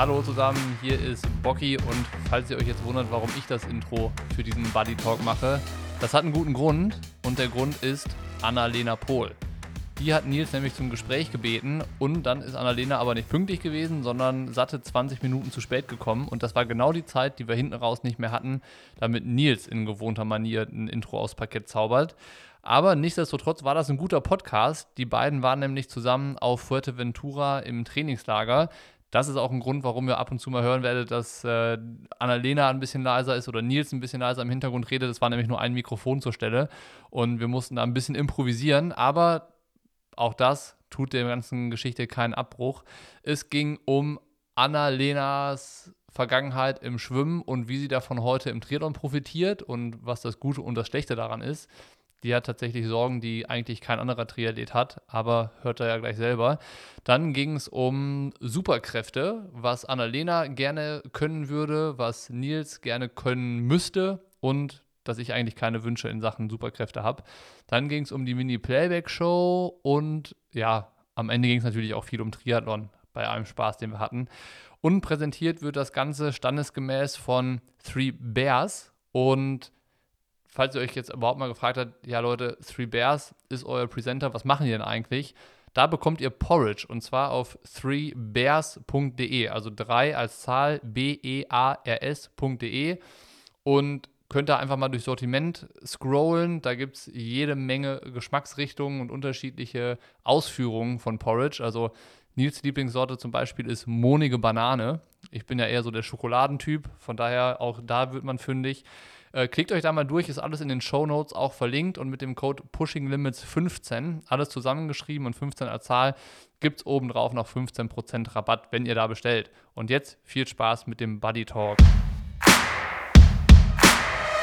Hallo zusammen, hier ist Bocky und falls ihr euch jetzt wundert, warum ich das Intro für diesen Buddy Talk mache, das hat einen guten Grund und der Grund ist Annalena Pohl. Die hat Nils nämlich zum Gespräch gebeten und dann ist Annalena aber nicht pünktlich gewesen, sondern satte 20 Minuten zu spät gekommen und das war genau die Zeit, die wir hinten raus nicht mehr hatten, damit Nils in gewohnter Manier ein Intro aufs Parkett zaubert. Aber nichtsdestotrotz war das ein guter Podcast. Die beiden waren nämlich zusammen auf Fuerteventura im Trainingslager. Das ist auch ein Grund, warum ihr ab und zu mal hören werdet, dass äh, Annalena ein bisschen leiser ist oder Nils ein bisschen leiser im Hintergrund redet. Es war nämlich nur ein Mikrofon zur Stelle und wir mussten da ein bisschen improvisieren. Aber auch das tut der ganzen Geschichte keinen Abbruch. Es ging um Annalenas Vergangenheit im Schwimmen und wie sie davon heute im Triathlon profitiert und was das Gute und das Schlechte daran ist. Die hat tatsächlich Sorgen, die eigentlich kein anderer Triathlet hat, aber hört er ja gleich selber. Dann ging es um Superkräfte, was Annalena gerne können würde, was Nils gerne können müsste und dass ich eigentlich keine Wünsche in Sachen Superkräfte habe. Dann ging es um die Mini-Playback-Show und ja, am Ende ging es natürlich auch viel um Triathlon bei allem Spaß, den wir hatten. Und präsentiert wird das Ganze standesgemäß von Three Bears und falls ihr euch jetzt überhaupt mal gefragt habt, ja Leute, Three Bears ist euer Presenter, was machen die denn eigentlich? Da bekommt ihr Porridge und zwar auf threebears.de, also 3 als Zahl B-E-A-R-S.de und könnt da einfach mal durch Sortiment scrollen. Da gibt es jede Menge Geschmacksrichtungen und unterschiedliche Ausführungen von Porridge. Also Nils Lieblingssorte zum Beispiel ist monige Banane. Ich bin ja eher so der Schokoladentyp, von daher auch da wird man fündig. Äh, klickt euch da mal durch, ist alles in den Show Notes auch verlinkt und mit dem Code PushingLimits15, alles zusammengeschrieben und 15 als Zahl, gibt es obendrauf noch 15% Rabatt, wenn ihr da bestellt. Und jetzt viel Spaß mit dem Buddy Talk.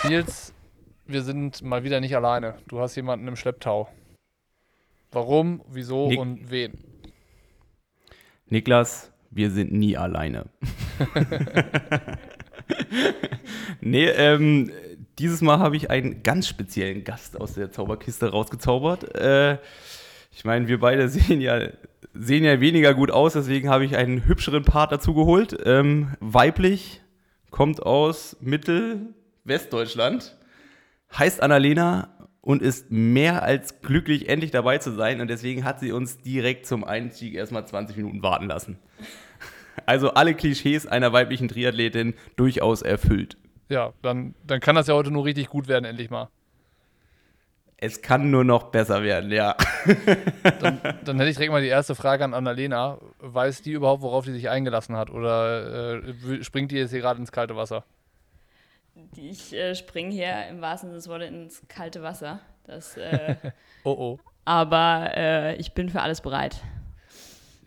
Nils, wir sind mal wieder nicht alleine. Du hast jemanden im Schlepptau. Warum, wieso Nik und wen? Niklas, wir sind nie alleine. nee, ähm, dieses Mal habe ich einen ganz speziellen Gast aus der Zauberkiste rausgezaubert. Äh, ich meine, wir beide sehen ja, sehen ja weniger gut aus, deswegen habe ich einen hübscheren Part dazu geholt. Ähm, weiblich, kommt aus Mittel-Westdeutschland, heißt Annalena und ist mehr als glücklich, endlich dabei zu sein. Und deswegen hat sie uns direkt zum Einstieg erstmal 20 Minuten warten lassen. Also alle Klischees einer weiblichen Triathletin durchaus erfüllt. Ja, dann, dann kann das ja heute nur richtig gut werden, endlich mal. Es kann nur noch besser werden, ja. Dann, dann hätte ich direkt mal die erste Frage an Annalena. Weiß die überhaupt, worauf die sich eingelassen hat? Oder äh, springt die jetzt hier gerade ins kalte Wasser? Ich äh, springe hier im wahrsten Sinne des Wortes ins kalte Wasser. Das, äh, Oh oh. aber äh, ich bin für alles bereit.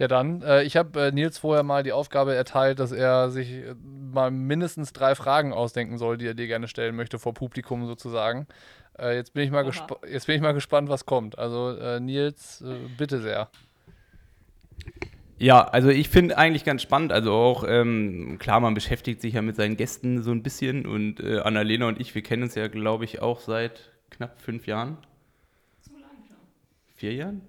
Ja, dann. Äh, ich habe äh, Nils vorher mal die Aufgabe erteilt, dass er sich äh, mal mindestens drei Fragen ausdenken soll, die er dir gerne stellen möchte, vor Publikum sozusagen. Äh, jetzt, bin ich mal jetzt bin ich mal gespannt, was kommt. Also, äh, Nils, äh, bitte sehr. Ja, also ich finde eigentlich ganz spannend, also auch, ähm, klar, man beschäftigt sich ja mit seinen Gästen so ein bisschen und äh, Annalena und ich, wir kennen uns ja, glaube ich, auch seit knapp fünf Jahren. So lang schon. Vier Jahren?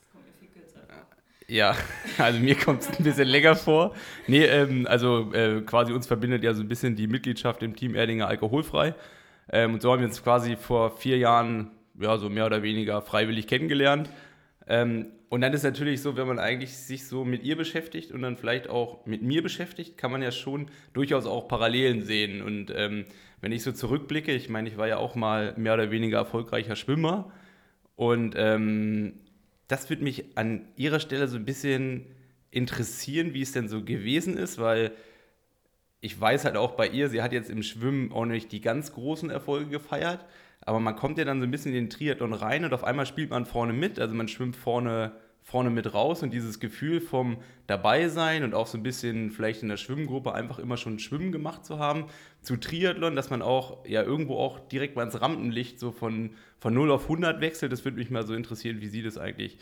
Das kommt mir viel kürzer vor. Ja, also mir kommt es ein bisschen länger vor. Nee, ähm, also äh, quasi uns verbindet ja so ein bisschen die Mitgliedschaft im Team Erdinger alkoholfrei. Ähm, und so haben wir uns quasi vor vier Jahren, ja, so mehr oder weniger freiwillig kennengelernt. Ähm, und dann ist natürlich so, wenn man eigentlich sich so mit ihr beschäftigt und dann vielleicht auch mit mir beschäftigt, kann man ja schon durchaus auch Parallelen sehen. Und ähm, wenn ich so zurückblicke, ich meine, ich war ja auch mal mehr oder weniger erfolgreicher Schwimmer und ähm, das würde mich an ihrer Stelle so ein bisschen interessieren, wie es denn so gewesen ist, weil ich weiß halt auch bei ihr, sie hat jetzt im Schwimmen auch nicht die ganz großen Erfolge gefeiert, aber man kommt ja dann so ein bisschen in den Triathlon rein und auf einmal spielt man vorne mit, also man schwimmt vorne, vorne mit raus und dieses Gefühl vom Dabeisein und auch so ein bisschen vielleicht in der Schwimmgruppe einfach immer schon Schwimmen gemacht zu haben, zu Triathlon, dass man auch ja irgendwo auch direkt mal ins Rampenlicht so von, von 0 auf 100 wechselt, das würde mich mal so interessieren, wie sie das eigentlich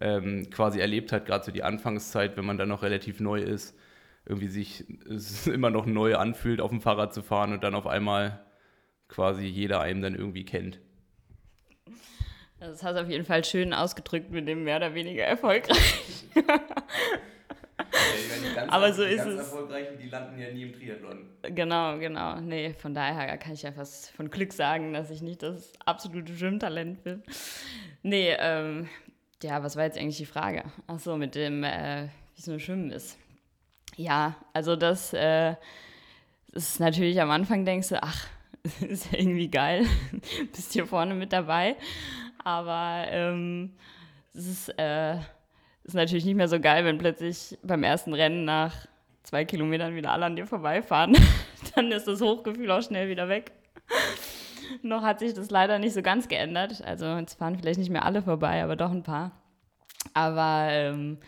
ähm, quasi erlebt hat, gerade so die Anfangszeit, wenn man dann noch relativ neu ist, irgendwie sich es immer noch neu anfühlt, auf dem Fahrrad zu fahren und dann auf einmal quasi jeder einem dann irgendwie kennt. Also Das hast du auf jeden Fall schön ausgedrückt mit dem mehr oder weniger erfolgreich. Aber so ist es. Erfolgreichen, die landen ja nie im Triathlon. Genau, genau. Nee, von daher kann ich ja fast von Glück sagen, dass ich nicht das absolute Schwimmtalent bin. Nee, ähm, ja, was war jetzt eigentlich die Frage? Achso, mit dem, äh, wie es nur Schwimmen ist. Ja, also das äh, ist natürlich am Anfang denkst du, ach, ist ja irgendwie geil, bist hier vorne mit dabei. Aber ähm, es ist, äh, ist natürlich nicht mehr so geil, wenn plötzlich beim ersten Rennen nach zwei Kilometern wieder alle an dir vorbeifahren. Dann ist das Hochgefühl auch schnell wieder weg. Noch hat sich das leider nicht so ganz geändert. Also jetzt fahren vielleicht nicht mehr alle vorbei, aber doch ein paar. Aber ähm,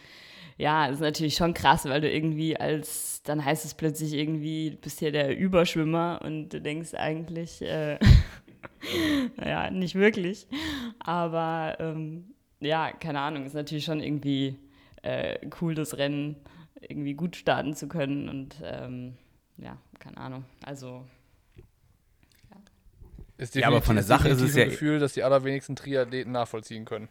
ja, ist natürlich schon krass, weil du irgendwie als, dann heißt es plötzlich irgendwie, du bist hier der Überschwimmer und du denkst eigentlich, äh, naja, nicht wirklich. Aber ähm, ja, keine Ahnung, ist natürlich schon irgendwie äh, cool, das Rennen irgendwie gut starten zu können und ähm, ja, keine Ahnung. Also Ist Ja, aber von der Sache ist es ja- Gefühl, dass die allerwenigsten Triathleten nachvollziehen können.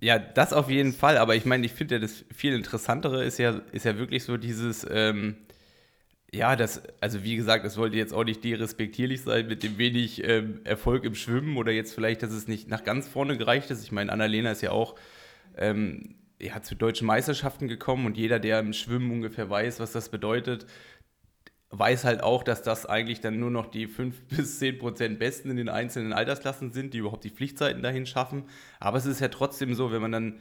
Ja, das auf jeden Fall, aber ich meine, ich finde ja das viel interessantere ist ja, ist ja wirklich so dieses, ähm, ja, das, also wie gesagt, es sollte jetzt auch nicht derespektierlich sein mit dem wenig ähm, Erfolg im Schwimmen oder jetzt vielleicht, dass es nicht nach ganz vorne gereicht ist. Ich meine, Annalena ist ja auch ähm, ja, zu deutschen Meisterschaften gekommen und jeder, der im Schwimmen ungefähr weiß, was das bedeutet, weiß halt auch, dass das eigentlich dann nur noch die 5 bis 10 Prozent Besten in den einzelnen Altersklassen sind, die überhaupt die Pflichtzeiten dahin schaffen. Aber es ist ja trotzdem so, wenn man dann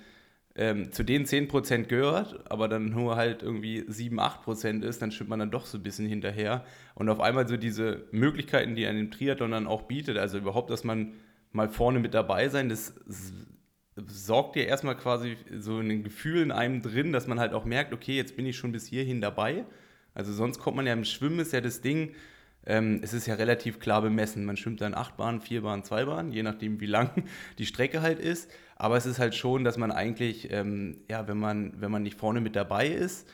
ähm, zu den 10 Prozent gehört, aber dann nur halt irgendwie 7, 8 Prozent ist, dann schwimmt man dann doch so ein bisschen hinterher. Und auf einmal so diese Möglichkeiten, die einem Triathlon dann auch bietet, also überhaupt, dass man mal vorne mit dabei sein, das sorgt dir erstmal quasi so ein Gefühl in einem drin, dass man halt auch merkt, okay, jetzt bin ich schon bis hierhin dabei. Also sonst kommt man ja im Schwimmen, ist ja das Ding, ähm, es ist ja relativ klar bemessen. Man schwimmt dann acht Bahnen, vier Bahnen, zwei Bahnen, je nachdem, wie lang die Strecke halt ist. Aber es ist halt schon, dass man eigentlich, ähm, ja, wenn man, wenn man nicht vorne mit dabei ist,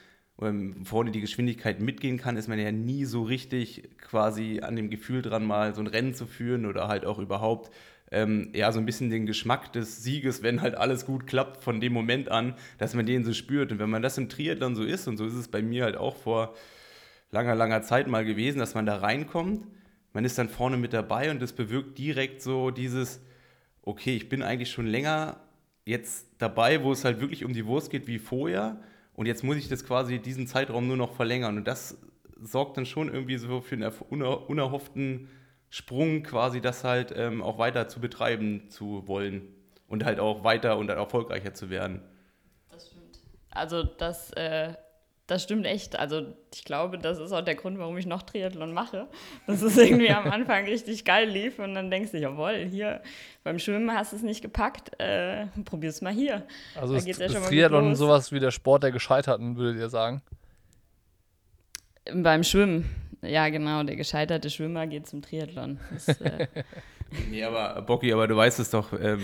vorne die Geschwindigkeit mitgehen kann, ist man ja nie so richtig quasi an dem Gefühl dran, mal so ein Rennen zu führen oder halt auch überhaupt ähm, ja, so ein bisschen den Geschmack des Sieges, wenn halt alles gut klappt, von dem Moment an, dass man den so spürt. Und wenn man das im Triathlon so ist, und so ist es bei mir halt auch vor langer, langer Zeit mal gewesen, dass man da reinkommt, man ist dann vorne mit dabei und das bewirkt direkt so dieses, okay, ich bin eigentlich schon länger jetzt dabei, wo es halt wirklich um die Wurst geht wie vorher. Und jetzt muss ich das quasi diesen Zeitraum nur noch verlängern. Und das sorgt dann schon irgendwie so für einen uner unerhofften Sprung, quasi das halt ähm, auch weiter zu betreiben zu wollen. Und halt auch weiter und erfolgreicher zu werden. Das stimmt. Also das, äh, das stimmt echt. Also ich glaube, das ist auch der Grund, warum ich noch Triathlon mache. Dass es irgendwie am Anfang richtig geil lief und dann denkst du, jawohl, hier beim Schwimmen hast du es nicht gepackt, äh, probier's mal hier. Also Da ist, ja ist Triathlon los. sowas wie der Sport der Gescheiterten, würdet ihr sagen? Beim Schwimmen. Ja, genau, der gescheiterte Schwimmer geht zum Triathlon. Das, äh, Nee, aber Bocky, aber du weißt es doch, ähm,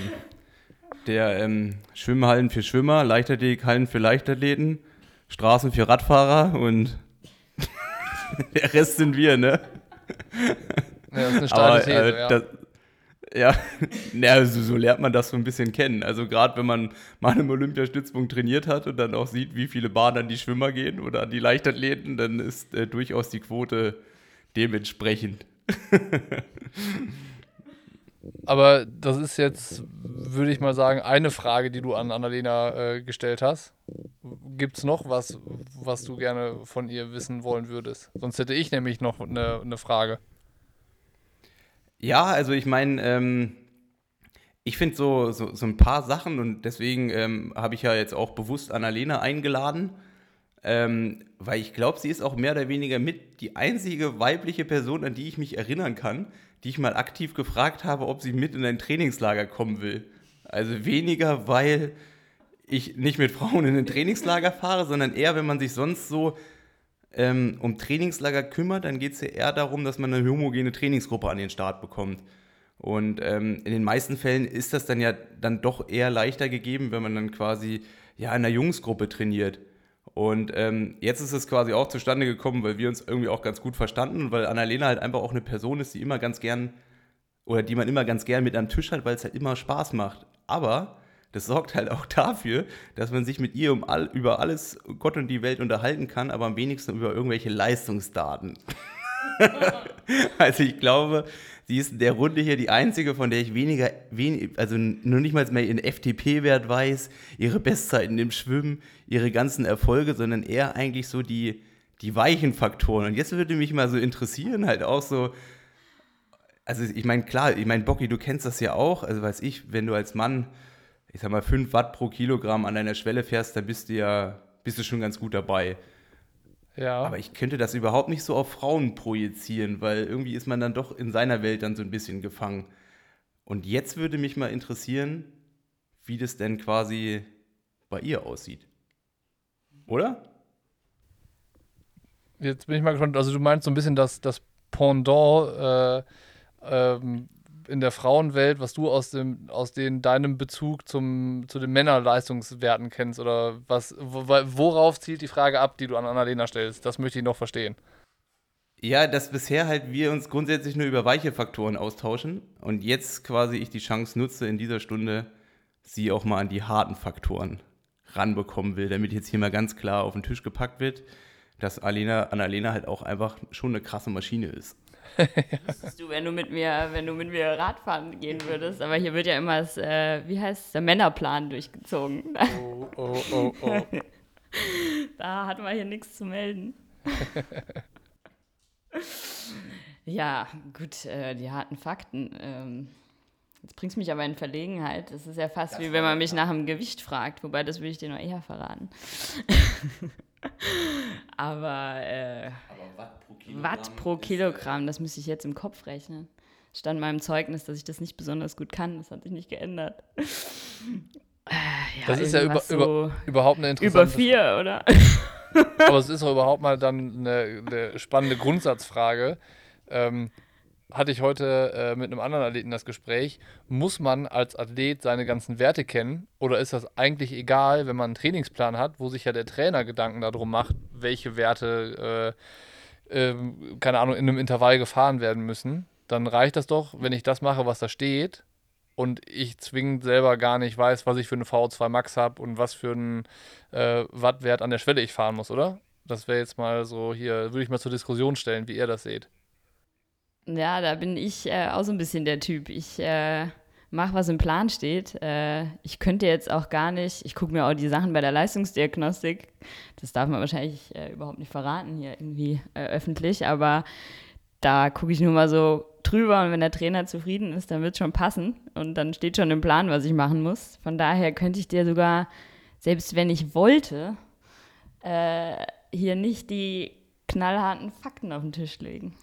der ähm, Schwimmhallen für Schwimmer, Leichtathletikhallen für Leichtathleten, Straßen für Radfahrer und der Rest sind wir, ne? Ja, das ist eine Aber These, äh, ja. das, ja, na, so, so lernt man das so ein bisschen kennen. Also gerade wenn man mal im Olympiastützpunkt trainiert hat und dann auch sieht, wie viele Bahnen an die Schwimmer gehen oder an die Leichtathleten, dann ist äh, durchaus die Quote dementsprechend. Aber das ist jetzt, würde ich mal sagen, eine Frage, die du an Annalena äh, gestellt hast. Gibt es noch was, was du gerne von ihr wissen wollen würdest? Sonst hätte ich nämlich noch eine, eine Frage. Ja, also ich meine, ähm, ich finde so, so, so ein paar Sachen und deswegen ähm, habe ich ja jetzt auch bewusst Annalena eingeladen, ähm, weil ich glaube, sie ist auch mehr oder weniger mit die einzige weibliche Person, an die ich mich erinnern kann, die ich mal aktiv gefragt habe, ob sie mit in ein Trainingslager kommen will. Also weniger, weil ich nicht mit Frauen in ein Trainingslager fahre, sondern eher, wenn man sich sonst so ähm, um Trainingslager kümmert, dann geht es ja eher darum, dass man eine homogene Trainingsgruppe an den Start bekommt. Und ähm, in den meisten Fällen ist das dann ja dann doch eher leichter gegeben, wenn man dann quasi ja in einer Jungsgruppe trainiert. Und ähm, jetzt ist es quasi auch zustande gekommen, weil wir uns irgendwie auch ganz gut verstanden weil Annalena halt einfach auch eine Person ist, die immer ganz gern oder die man immer ganz gern mit am Tisch hat, weil es halt immer Spaß macht. Aber das sorgt halt auch dafür, dass man sich mit ihr um all, über alles Gott und die Welt unterhalten kann, aber am wenigsten über irgendwelche Leistungsdaten. also ich glaube, sie ist in der Runde hier die einzige, von der ich weniger, wenig, also nur nicht mal mehr ihren FTP-Wert weiß, ihre Bestzeiten im Schwimmen, ihre ganzen Erfolge, sondern eher eigentlich so die, die weichen Faktoren. Und jetzt würde mich mal so interessieren, halt auch so, also ich meine, klar, ich meine, Bocky, du kennst das ja auch, also weiß ich, wenn du als Mann, ich sag mal, 5 Watt pro Kilogramm an deiner Schwelle fährst, dann bist du ja, bist du schon ganz gut dabei. Ja. Aber ich könnte das überhaupt nicht so auf Frauen projizieren, weil irgendwie ist man dann doch in seiner Welt dann so ein bisschen gefangen. Und jetzt würde mich mal interessieren, wie das denn quasi bei ihr aussieht. Oder? Jetzt bin ich mal gespannt. Also du meinst so ein bisschen das, das Pendant äh, ähm, in der Frauenwelt, was du aus dem, aus den, deinem Bezug zum, zu den Männerleistungswerten kennst oder was, worauf zielt die Frage ab, die du an Annalena stellst? Das möchte ich noch verstehen. Ja, dass bisher halt wir uns grundsätzlich nur über weiche Faktoren austauschen und jetzt quasi ich die Chance nutze, in dieser Stunde sie auch mal an die harten Faktoren ranbekommen will, damit jetzt hier mal ganz klar auf den Tisch gepackt wird, dass Alena, Annalena halt auch einfach schon eine krasse Maschine ist. Wüsstest du, wenn du mit mir, wenn du mit mir Radfahren gehen würdest, aber hier wird ja immer das, äh, wie heißt der Männerplan durchgezogen. Oh, oh, oh, oh. da hat man hier nichts zu melden. ja, gut, äh, die harten Fakten. Ähm, jetzt bringst du mich aber in Verlegenheit. Es ist ja fast das wie wenn man mich nach dem Gewicht fragt, wobei das würde ich dir noch eher verraten. aber, äh, aber Watt pro Kilogramm, Watt pro Kilogramm das müsste ich jetzt im Kopf rechnen. Stand mal im Zeugnis, dass ich das nicht besonders gut kann. Das hat sich nicht geändert. Äh, ja, das ist ja über, so über, überhaupt eine interessante Über vier, oder? Aber es ist auch überhaupt mal dann eine, eine spannende Grundsatzfrage. Ähm, hatte ich heute äh, mit einem anderen Athleten das Gespräch. Muss man als Athlet seine ganzen Werte kennen oder ist das eigentlich egal, wenn man einen Trainingsplan hat, wo sich ja der Trainer Gedanken darum macht, welche Werte, äh, äh, keine Ahnung, in einem Intervall gefahren werden müssen? Dann reicht das doch, wenn ich das mache, was da steht und ich zwingend selber gar nicht weiß, was ich für eine VO2 Max habe und was für einen äh, Wattwert an der Schwelle ich fahren muss, oder? Das wäre jetzt mal so hier, würde ich mal zur Diskussion stellen, wie ihr das seht. Ja, da bin ich äh, auch so ein bisschen der Typ. Ich äh, mache, was im Plan steht. Äh, ich könnte jetzt auch gar nicht, ich gucke mir auch die Sachen bei der Leistungsdiagnostik, das darf man wahrscheinlich äh, überhaupt nicht verraten hier irgendwie äh, öffentlich, aber da gucke ich nur mal so drüber und wenn der Trainer zufrieden ist, dann wird es schon passen und dann steht schon im Plan, was ich machen muss. Von daher könnte ich dir sogar, selbst wenn ich wollte, äh, hier nicht die knallharten Fakten auf den Tisch legen.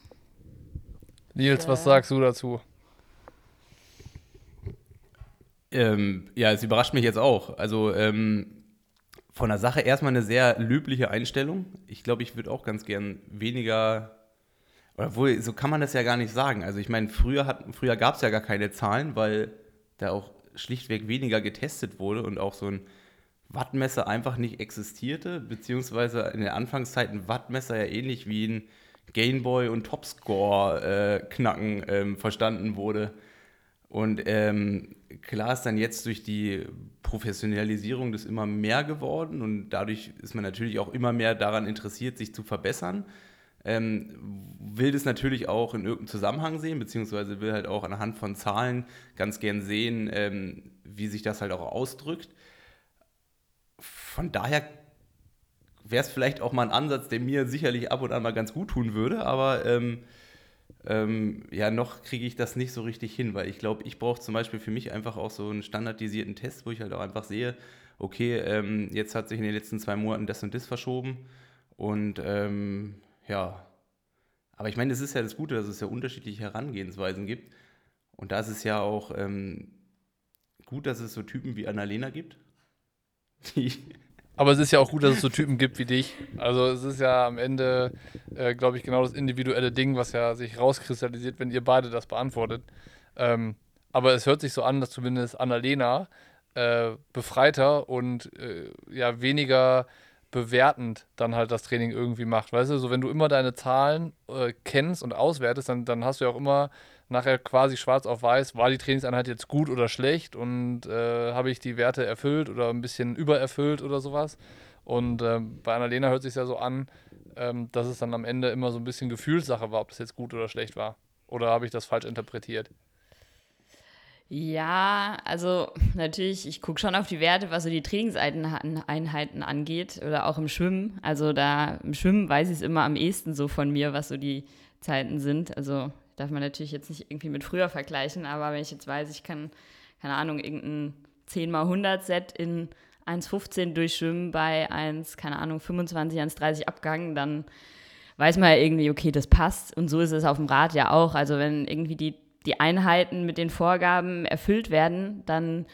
Nils, was sagst du dazu? Ähm, ja, es überrascht mich jetzt auch. Also ähm, von der Sache erstmal eine sehr löbliche Einstellung. Ich glaube, ich würde auch ganz gern weniger, obwohl, so kann man das ja gar nicht sagen. Also ich meine, früher, früher gab es ja gar keine Zahlen, weil da auch schlichtweg weniger getestet wurde und auch so ein Wattmesser einfach nicht existierte, beziehungsweise in der Anfangszeit ein Wattmesser ja ähnlich wie ein Gameboy und Topscore-Knacken äh, ähm, verstanden wurde. Und ähm, klar ist dann jetzt durch die Professionalisierung das immer mehr geworden und dadurch ist man natürlich auch immer mehr daran interessiert, sich zu verbessern. Ähm, will das natürlich auch in irgendeinem Zusammenhang sehen, beziehungsweise will halt auch anhand von Zahlen ganz gern sehen, ähm, wie sich das halt auch ausdrückt. Von daher wäre es vielleicht auch mal ein Ansatz, der mir sicherlich ab und an mal ganz gut tun würde, aber ähm, ähm, ja, noch kriege ich das nicht so richtig hin, weil ich glaube, ich brauche zum Beispiel für mich einfach auch so einen standardisierten Test, wo ich halt auch einfach sehe, okay, ähm, jetzt hat sich in den letzten zwei Monaten das und das verschoben und ähm, ja, aber ich meine, es ist ja das Gute, dass es ja unterschiedliche Herangehensweisen gibt und da ist es ja auch ähm, gut, dass es so Typen wie Annalena gibt, die aber es ist ja auch gut, dass es so Typen gibt wie dich. Also es ist ja am Ende, äh, glaube ich, genau das individuelle Ding, was ja sich rauskristallisiert, wenn ihr beide das beantwortet. Ähm, aber es hört sich so an, dass zumindest Annalena äh, befreiter und äh, ja weniger bewertend dann halt das Training irgendwie macht. Weißt du, so wenn du immer deine Zahlen äh, kennst und auswertest, dann, dann hast du ja auch immer nachher quasi schwarz auf weiß, war die Trainingseinheit jetzt gut oder schlecht und äh, habe ich die Werte erfüllt oder ein bisschen übererfüllt oder sowas. Und äh, bei Annalena hört sich ja so an, ähm, dass es dann am Ende immer so ein bisschen Gefühlssache war, ob das jetzt gut oder schlecht war. Oder habe ich das falsch interpretiert? Ja, also natürlich, ich gucke schon auf die Werte, was so die Trainingseinheiten angeht oder auch im Schwimmen. Also da im Schwimmen weiß ich es immer am ehesten so von mir, was so die Zeiten sind. Also darf man natürlich jetzt nicht irgendwie mit früher vergleichen, aber wenn ich jetzt weiß, ich kann, keine Ahnung, irgendein 10 mal 100 Set in 1,15 durchschwimmen bei 1, keine Ahnung, 25, 1,30 Abgang, dann weiß man ja irgendwie, okay, das passt. Und so ist es auf dem Rad ja auch. Also wenn irgendwie die die Einheiten mit den Vorgaben erfüllt werden, dann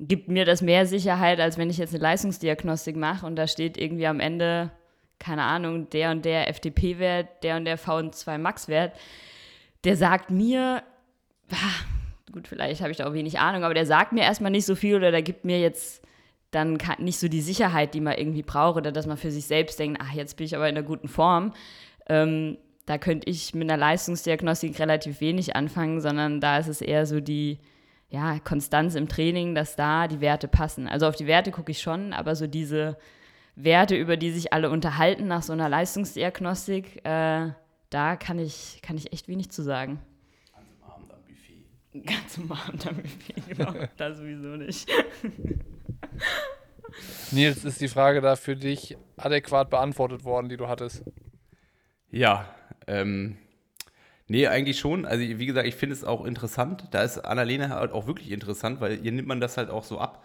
gibt mir das mehr Sicherheit, als wenn ich jetzt eine Leistungsdiagnostik mache und da steht irgendwie am Ende, keine Ahnung, der und der FDP-Wert, der und der V2 Max-Wert. Der sagt mir, gut, vielleicht habe ich da auch wenig Ahnung, aber der sagt mir erstmal nicht so viel oder der gibt mir jetzt dann nicht so die Sicherheit, die man irgendwie braucht oder dass man für sich selbst denkt, ach, jetzt bin ich aber in einer guten Form. Ähm, da könnte ich mit einer Leistungsdiagnostik relativ wenig anfangen, sondern da ist es eher so die ja, Konstanz im Training, dass da die Werte passen. Also auf die Werte gucke ich schon, aber so diese Werte, über die sich alle unterhalten nach so einer Leistungsdiagnostik, äh, da kann ich, kann ich echt wenig zu sagen. Ganz am Abend am Buffet. Ganz am Abend am Buffet, genau. da sowieso nicht. Nils, ist die Frage da für dich adäquat beantwortet worden, die du hattest? Ja, ähm, nee, eigentlich schon. Also, wie gesagt, ich finde es auch interessant. Da ist Annalena halt auch wirklich interessant, weil ihr nimmt man das halt auch so ab.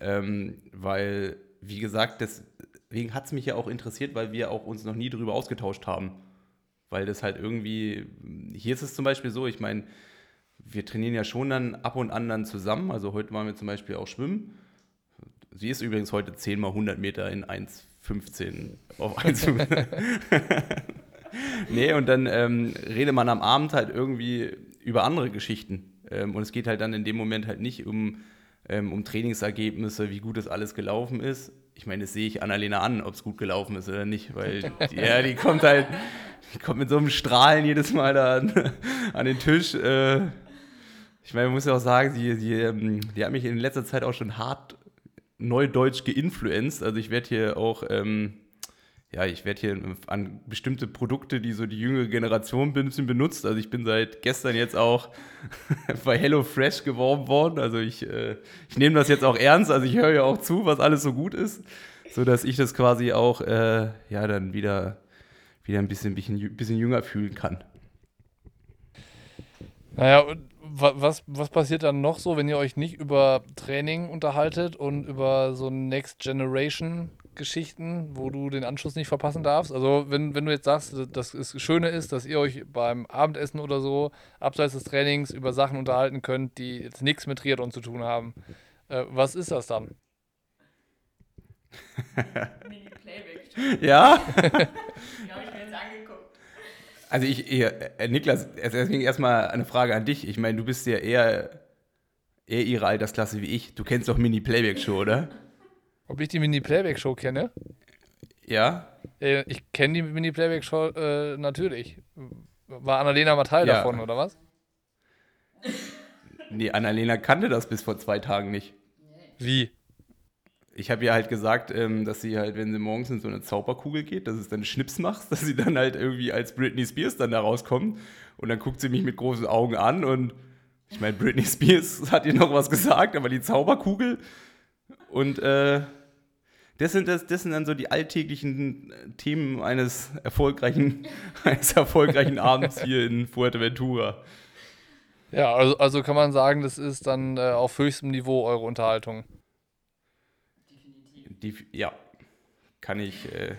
Ähm, weil, wie gesagt, deswegen hat es mich ja auch interessiert, weil wir auch uns noch nie darüber ausgetauscht haben. Weil das halt irgendwie, hier ist es zum Beispiel so, ich meine, wir trainieren ja schon dann ab und an dann zusammen. Also heute waren wir zum Beispiel auch schwimmen. Sie ist übrigens heute 10 mal 100 Meter in 1,15 auf 1,15. nee, und dann ähm, redet man am Abend halt irgendwie über andere Geschichten. Ähm, und es geht halt dann in dem Moment halt nicht um, ähm, um Trainingsergebnisse, wie gut das alles gelaufen ist. Ich meine, das sehe ich Annalena an, ob es gut gelaufen ist oder nicht, weil die, ja, die kommt halt, die kommt mit so einem Strahlen jedes Mal da an, an den Tisch. Äh, ich meine, man muss ja auch sagen, die, die, ähm, die hat mich in letzter Zeit auch schon hart neudeutsch geinfluenzt. Also ich werde hier auch ähm, ja, ich werde hier an bestimmte Produkte, die so die jüngere Generation bisschen benutzt. Also ich bin seit gestern jetzt auch bei HelloFresh geworben worden. Also ich, äh, ich nehme das jetzt auch ernst. Also ich höre ja auch zu, was alles so gut ist, sodass ich das quasi auch äh, ja dann wieder, wieder ein bisschen, bisschen, bisschen jünger fühlen kann. Naja, und was, was passiert dann noch so, wenn ihr euch nicht über Training unterhaltet und über so Next Generation Geschichten, wo du den Anschluss nicht verpassen darfst? Also, wenn, wenn du jetzt sagst, dass das Schöne ist, dass ihr euch beim Abendessen oder so abseits des Trainings über Sachen unterhalten könnt, die jetzt nichts mit Triathlon zu tun haben, äh, was ist das dann? Mini-Playback. Ja? Die habe ich mir jetzt angeguckt. Also ich, äh, Niklas, deswegen erstmal eine Frage an dich. Ich meine, du bist ja eher, eher ihre Altersklasse wie ich. Du kennst doch Mini-Playback-Show, oder? Ob ich die Mini-Playback-Show kenne? Ja. Äh, ich kenne die Mini-Playback-Show äh, natürlich. War Annalena mal Teil ja. davon, oder was? Nee, Annalena kannte das bis vor zwei Tagen nicht. Wie? Ich habe ihr halt gesagt, ähm, dass sie halt, wenn sie morgens in so eine Zauberkugel geht, dass es dann Schnips macht, dass sie dann halt irgendwie als Britney Spears dann da rauskommt. Und dann guckt sie mich mit großen Augen an und ich meine, Britney Spears hat ihr noch was gesagt, aber die Zauberkugel, und äh, das, sind, das, das sind dann so die alltäglichen äh, Themen eines erfolgreichen, eines erfolgreichen Abends hier in Fuerteventura. Ja, also, also kann man sagen, das ist dann äh, auf höchstem Niveau eure Unterhaltung. Definitiv. ja, kann ich. Äh,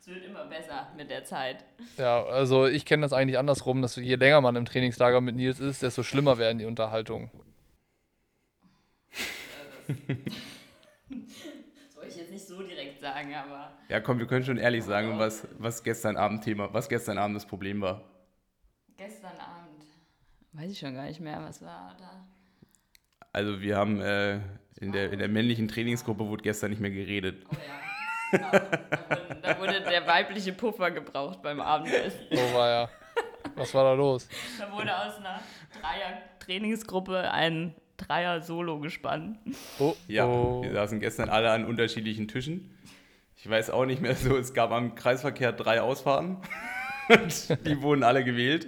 es wird immer besser mit der Zeit. Ja, also ich kenne das eigentlich andersrum, dass je länger man im Trainingslager mit Nils ist, desto schlimmer werden die Unterhaltungen. Soll ich jetzt nicht so direkt sagen, aber. Ja, komm, wir können schon ehrlich sagen, was, was gestern Abend Thema, was gestern Abend das Problem war. Gestern Abend. Weiß ich schon gar nicht mehr, was war da? Also wir haben äh, in, der, in der männlichen Trainingsgruppe wurde gestern nicht mehr geredet. Oh ja. Da wurde der weibliche Puffer gebraucht beim Abendessen. So war ja. Was war da los? Da wurde aus einer Dreier-Trainingsgruppe ein Dreier-Solo gespannt. Oh, Ja, oh. wir saßen gestern alle an unterschiedlichen Tischen. Ich weiß auch nicht mehr so, es gab am Kreisverkehr drei Ausfahrten. Und die wurden alle gewählt.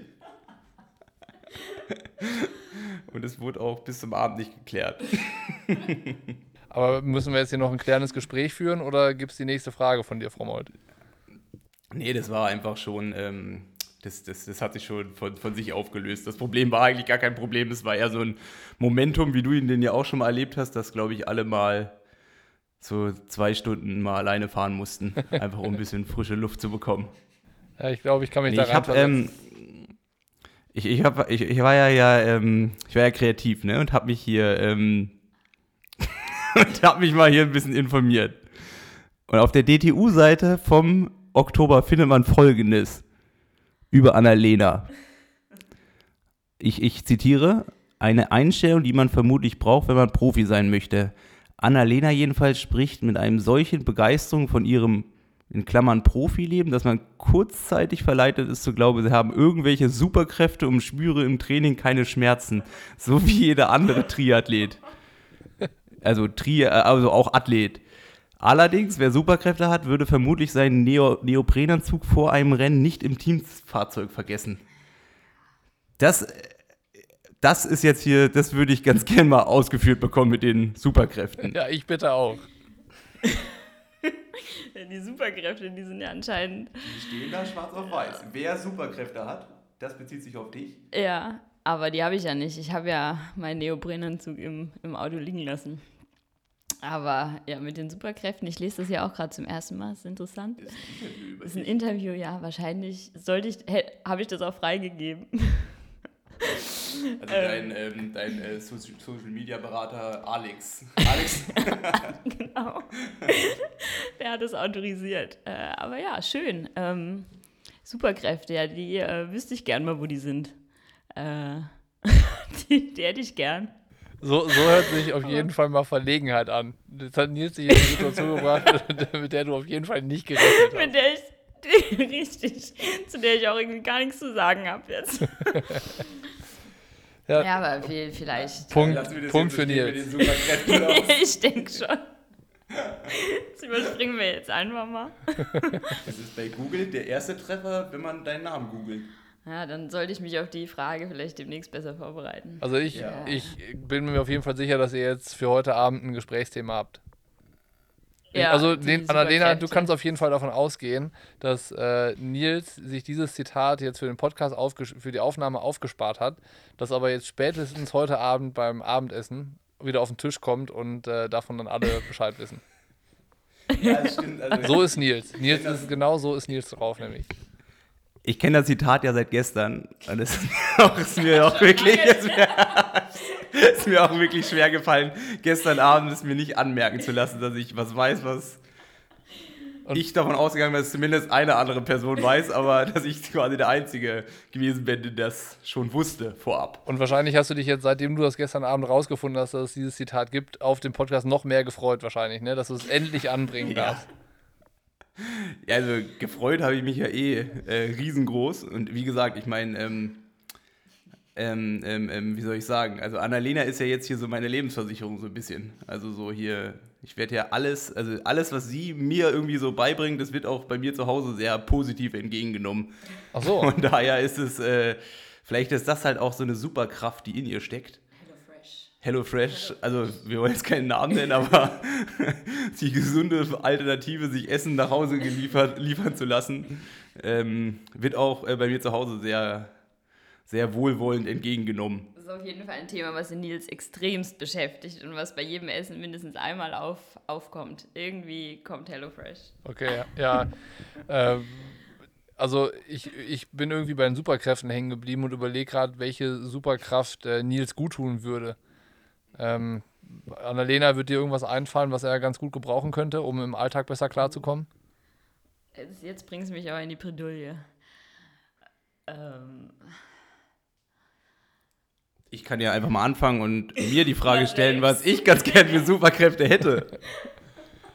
Und es wurde auch bis zum Abend nicht geklärt. Aber müssen wir jetzt hier noch ein klärendes Gespräch führen oder gibt es die nächste Frage von dir, Frau Molt? Nee, das war einfach schon, ähm, das, das, das hat sich schon von, von sich aufgelöst. Das Problem war eigentlich gar kein Problem, es war eher so ein Momentum, wie du ihn den ja auch schon mal erlebt hast, dass, glaube ich, alle mal so zwei Stunden mal alleine fahren mussten, einfach um ein bisschen frische Luft zu bekommen. Ja, ich glaube, ich kann mich Nee, da ich, hab, ähm, ich, ich, hab, ich, ich war ja, ja ähm, ich war ja kreativ, ne, und habe mich hier ähm, und habe mich mal hier ein bisschen informiert. Und auf der DTU-Seite vom Oktober findet man Folgendes über Annalena. Ich, ich zitiere: Eine Einstellung, die man vermutlich braucht, wenn man Profi sein möchte. Annalena jedenfalls spricht mit einem solchen Begeisterung von ihrem in Klammern Profileben, dass man kurzzeitig verleitet ist zu glauben, sie haben irgendwelche Superkräfte und spüre im Training keine Schmerzen. So wie jeder andere Triathlet. Also, Tri also auch Athlet. Allerdings, wer Superkräfte hat, würde vermutlich seinen Neo Neoprenanzug vor einem Rennen nicht im Teamfahrzeug vergessen. Das, das ist jetzt hier, das würde ich ganz gern mal ausgeführt bekommen mit den Superkräften. Ja, ich bitte auch. Die Superkräfte, die sind ja anscheinend. Die stehen da schwarz auf weiß. Wer Superkräfte hat, das bezieht sich auf dich. Ja, aber die habe ich ja nicht. Ich habe ja meinen Neoprenanzug im, im Auto liegen lassen. Aber ja, mit den Superkräften, ich lese das ja auch gerade zum ersten Mal, ist interessant. Das ist ein Interview, ja, wahrscheinlich sollte ich, habe ich das auch freigegeben. Also dein, ähm, dein äh, so Social Media Berater Alex. Alex. genau. Der hat es autorisiert. Äh, aber ja, schön. Ähm, Superkräfte, ja, die äh, wüsste ich gern mal, wo die sind. Äh, die, die hätte ich gern. So, so hört sich auf jeden Fall mal Verlegenheit an. Das hat Nils dich in eine Situation gebracht, mit der du auf jeden Fall nicht gerechnet hast. Mit der ich, richtig, zu der ich auch irgendwie gar nichts zu sagen habe jetzt. Ja. Ja, aber vi- vielleicht. Punkt, das Punkt jetzt für Nils. ich denke schon. Das überspringen wir jetzt einfach mal. Das ist bei Google der erste Treffer, wenn man deinen Namen googelt. Ja, dann sollte ich mich auf die Frage vielleicht demnächst besser vorbereiten. Also ich, Ja. ich bin mir auf jeden Fall sicher, dass ihr jetzt für heute Abend ein Gesprächsthema habt. Ja, also den, Annalena, du kannst auf jeden Fall davon ausgehen, dass äh, Nils sich dieses Zitat jetzt für den Podcast für die Aufnahme aufgespart hat, das aber jetzt spätestens heute Abend beim Abendessen wieder auf den Tisch kommt und äh, davon dann alle Bescheid wissen. Ja, das stimmt. Also So ist Nils. Nils ist genau so ist Nils drauf nämlich. Ich kenne das Zitat ja seit gestern. Und es ist mir auch, wirklich, ist mir, ist mir auch wirklich schwer gefallen, gestern Abend es mir nicht anmerken zu lassen, dass ich was weiß, was Und- ich davon ausgegangen bin, dass zumindest eine andere Person weiß, aber dass ich quasi der Einzige gewesen bin, der das schon wusste vorab. Und wahrscheinlich hast du dich jetzt, seitdem du das gestern Abend rausgefunden hast, dass es dieses Zitat gibt, auf dem Podcast noch mehr gefreut wahrscheinlich, ne? dass du es endlich anbringen Ja. darfst. Ja, also gefreut habe ich mich ja eh äh, riesengroß. Und wie gesagt, ich meine, ähm, ähm, ähm, ähm, wie soll ich sagen? Also Annalena ist ja jetzt hier so meine Lebensversicherung so ein bisschen. Also so hier, ich werde ja alles, also alles, was sie mir irgendwie so beibringt, das wird auch bei mir zu Hause sehr positiv entgegengenommen. Ach so. Und daher ist es, äh, vielleicht ist das halt auch so eine Superkraft, die in ihr steckt. HelloFresh, also wir wollen jetzt keinen Namen nennen, aber die gesunde Alternative, sich Essen nach Hause geliefert, liefern zu lassen, ähm, wird auch äh, bei mir zu Hause sehr, sehr wohlwollend entgegengenommen. Das ist auf jeden Fall ein Thema, was den Nils extremst beschäftigt und was bei jedem Essen mindestens einmal auf, aufkommt. Irgendwie kommt HelloFresh. Okay, ja. Ähm, also ich, ich bin irgendwie bei den Superkräften hängen geblieben und überlege gerade, welche Superkraft äh, Nils gut tun würde. Ähm, Annalena, wird dir irgendwas einfallen, was er ganz gut gebrauchen könnte, um im Alltag besser klarzukommen? Jetzt, jetzt bringst du mich aber in die Bredouille. Ähm, Ich kann ja einfach mal anfangen und mir die Frage stellen, was ich ganz gern für Superkräfte hätte.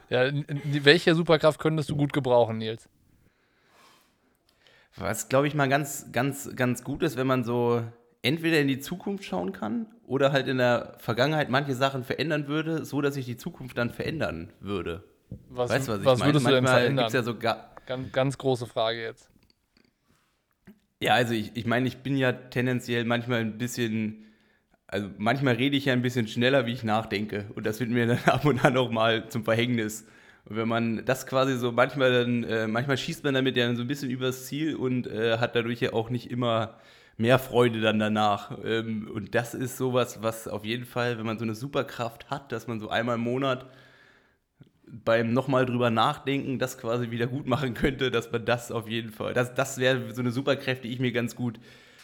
Ja, welche Superkraft könntest du gut gebrauchen, Nils? Was, glaube ich, mal ganz, ganz, ganz gut ist, wenn man so entweder in die Zukunft schauen kann oder halt in der Vergangenheit manche Sachen verändern würde, so dass sich die Zukunft dann verändern würde. Was, weißt du, was ich was meine? würdest du denn Manchmal verändern? gibt's ja so ga- ganz, ganz große Frage jetzt. Ja, also ich, ich meine, ich bin ja tendenziell manchmal ein bisschen, also manchmal rede ich ja ein bisschen schneller, wie ich nachdenke. Und das wird mir dann ab und an auch mal zum Verhängnis. Und wenn man das quasi so manchmal dann, äh, manchmal schießt man damit ja so ein bisschen übers Ziel und äh, hat dadurch ja auch nicht immer mehr Freude dann danach. Ähm, und das ist sowas, was auf jeden Fall, wenn man so eine Superkraft hat, dass man so einmal im Monat beim nochmal drüber nachdenken das quasi wieder gut machen könnte, dass man das auf jeden Fall, das, das wäre so eine Superkraft, die ich mir ganz gut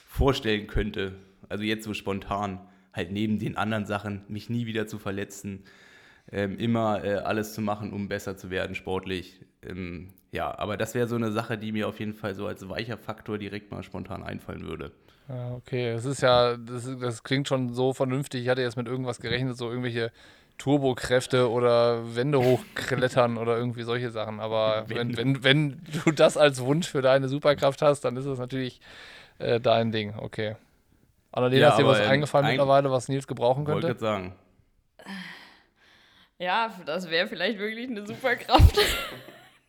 vorstellen könnte. Also jetzt so spontan, halt neben den anderen Sachen, mich nie wieder zu verletzen, ähm, immer äh, alles zu machen, um besser zu werden sportlich. Ähm, ja, aber das wäre so eine Sache, die mir auf jeden Fall so als weicher Faktor direkt mal spontan einfallen würde. Ja, okay, das ist ja, das, ist- das klingt schon so vernünftig. Ich hatte jetzt mit irgendwas gerechnet, so irgendwelche Turbokräfte oder Wände hochklettern oder irgendwie solche Sachen. Aber wenn, wenn, wenn du das als Wunsch für deine Superkraft hast, dann ist das natürlich äh, dein Ding. Okay. Annalena, Ja, ist dir was ähm, eingefallen ein- mittlerweile, was Nils gebrauchen Wollte könnte? gerade sagen. Ja, das wäre vielleicht wirklich eine Superkraft.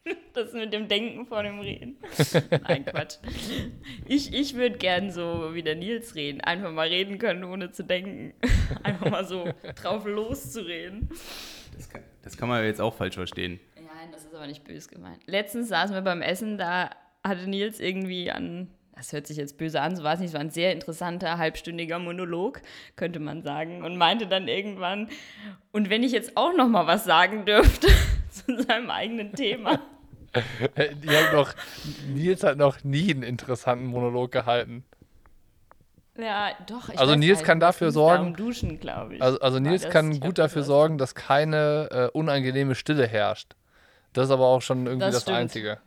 Das mit dem Denken vor dem Reden. Nein, Quatsch. Ich, ich würde gern so wie der Nils reden. Einfach mal reden können, ohne zu denken. Einfach mal so drauf loszureden. Das kann, das kann man jetzt auch falsch verstehen. Nein, das ist aber nicht böse gemeint. Letztens saßen wir beim Essen, da hatte Nils irgendwie an, das hört sich jetzt böse an, so war es nicht, es war ein sehr interessanter halbstündiger Monolog, könnte man sagen, und meinte dann irgendwann, und wenn ich jetzt auch noch mal was sagen dürfte zu seinem eigenen Thema. Die haben noch, Nils hat noch nie einen interessanten Monolog gehalten. Ja, doch. Ich Also Nils halt, kann dafür da sorgen- Um Duschen, glaube ich. Also, also Nils das? kann Ich gut dafür das- sorgen, dass keine äh, unangenehme Stille herrscht. Das ist aber auch schon irgendwie Das das. Einzige.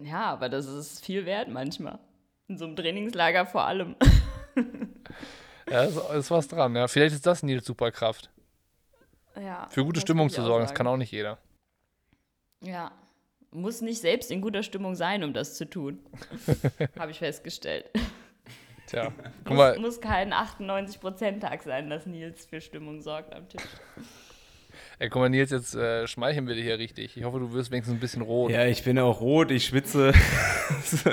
Ja, aber das ist viel wert manchmal. In so einem Trainingslager vor allem. Ja, ist, ist was dran. Ja. Vielleicht ist das Nils Superkraft. Ja, Für gute Stimmung zu sorgen, das kann auch nicht jeder. Ja. Muss nicht selbst in guter Stimmung sein, um das zu tun. Habe ich festgestellt. Tja, guck Muss, mal, muss kein 98%-Tag sein, dass Nils für Stimmung sorgt am Tisch. ey, guck mal, Nils, jetzt äh, schmeicheln wir dir hier richtig. Ich hoffe, du wirst wenigstens ein bisschen rot. Ja, ich bin auch rot, ich schwitze.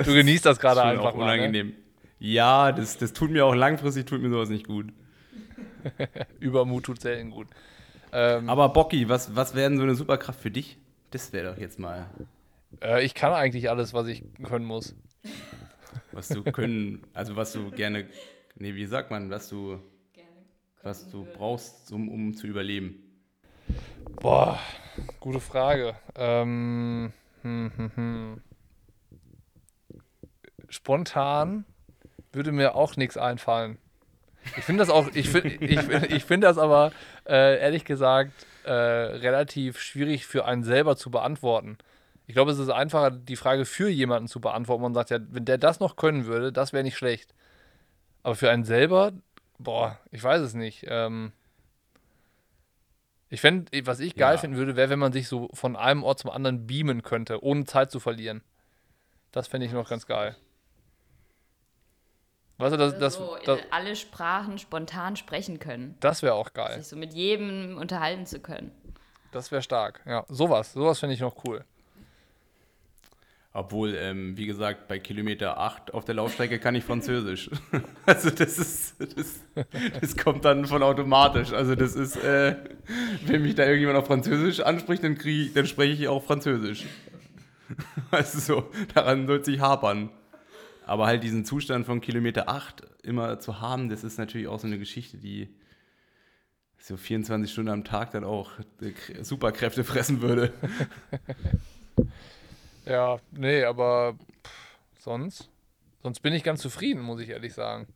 Du genießt das gerade einfach auch mal. Ne? unangenehm. Ja, das, das tut mir auch langfristig, tut mir sowas nicht gut. Übermut tut selten gut. Ähm, Aber Bocky, was, was wäre denn so eine Superkraft für dich? Das wäre doch jetzt mal, äh, ich kann eigentlich alles, was ich können muss. was du können, also was du gerne, nee, wie sagt man, was du, was du brauchst, um, um zu überleben. Boah, gute Frage. Ähm, hm, hm, hm. Spontan würde mir auch nichts einfallen. Ich finde das auch, ich finde ich, ich find das aber äh, ehrlich gesagt äh, relativ schwierig für einen selber zu beantworten. Ich glaube, es ist einfacher, die Frage für jemanden zu beantworten. Man sagt ja, wenn der das noch können würde, das wäre nicht schlecht. Aber für einen selber, boah, ich weiß es nicht. Ähm, ich fände, was ich geil Ja. finden würde, wäre, wenn man sich so von einem Ort zum anderen beamen könnte, ohne Zeit zu verlieren. Das fände ich noch ganz geil. Weißt du, das, das, so das, in alle Sprachen spontan sprechen können. das wäre auch geil. Sich so mit jedem unterhalten zu können. Das wäre stark. Ja, sowas. Sowas finde ich noch cool. Obwohl, ähm, wie gesagt, bei Kilometer 8 auf der Laufstrecke kann ich Französisch. Also das ist, das, das kommt dann von automatisch. Also das ist, äh, wenn mich da irgendjemand auf Französisch anspricht, dann, krieg, dann spreche ich auch Französisch. Also so, daran soll es sich hapern. Aber halt diesen Zustand von Kilometer 8 immer zu haben, das ist natürlich auch so eine Geschichte, die so 24 Stunden am Tag dann auch Superkräfte fressen würde. Ja, nee, aber pff, sonst? Sonst bin ich ganz zufrieden, muss ich ehrlich sagen.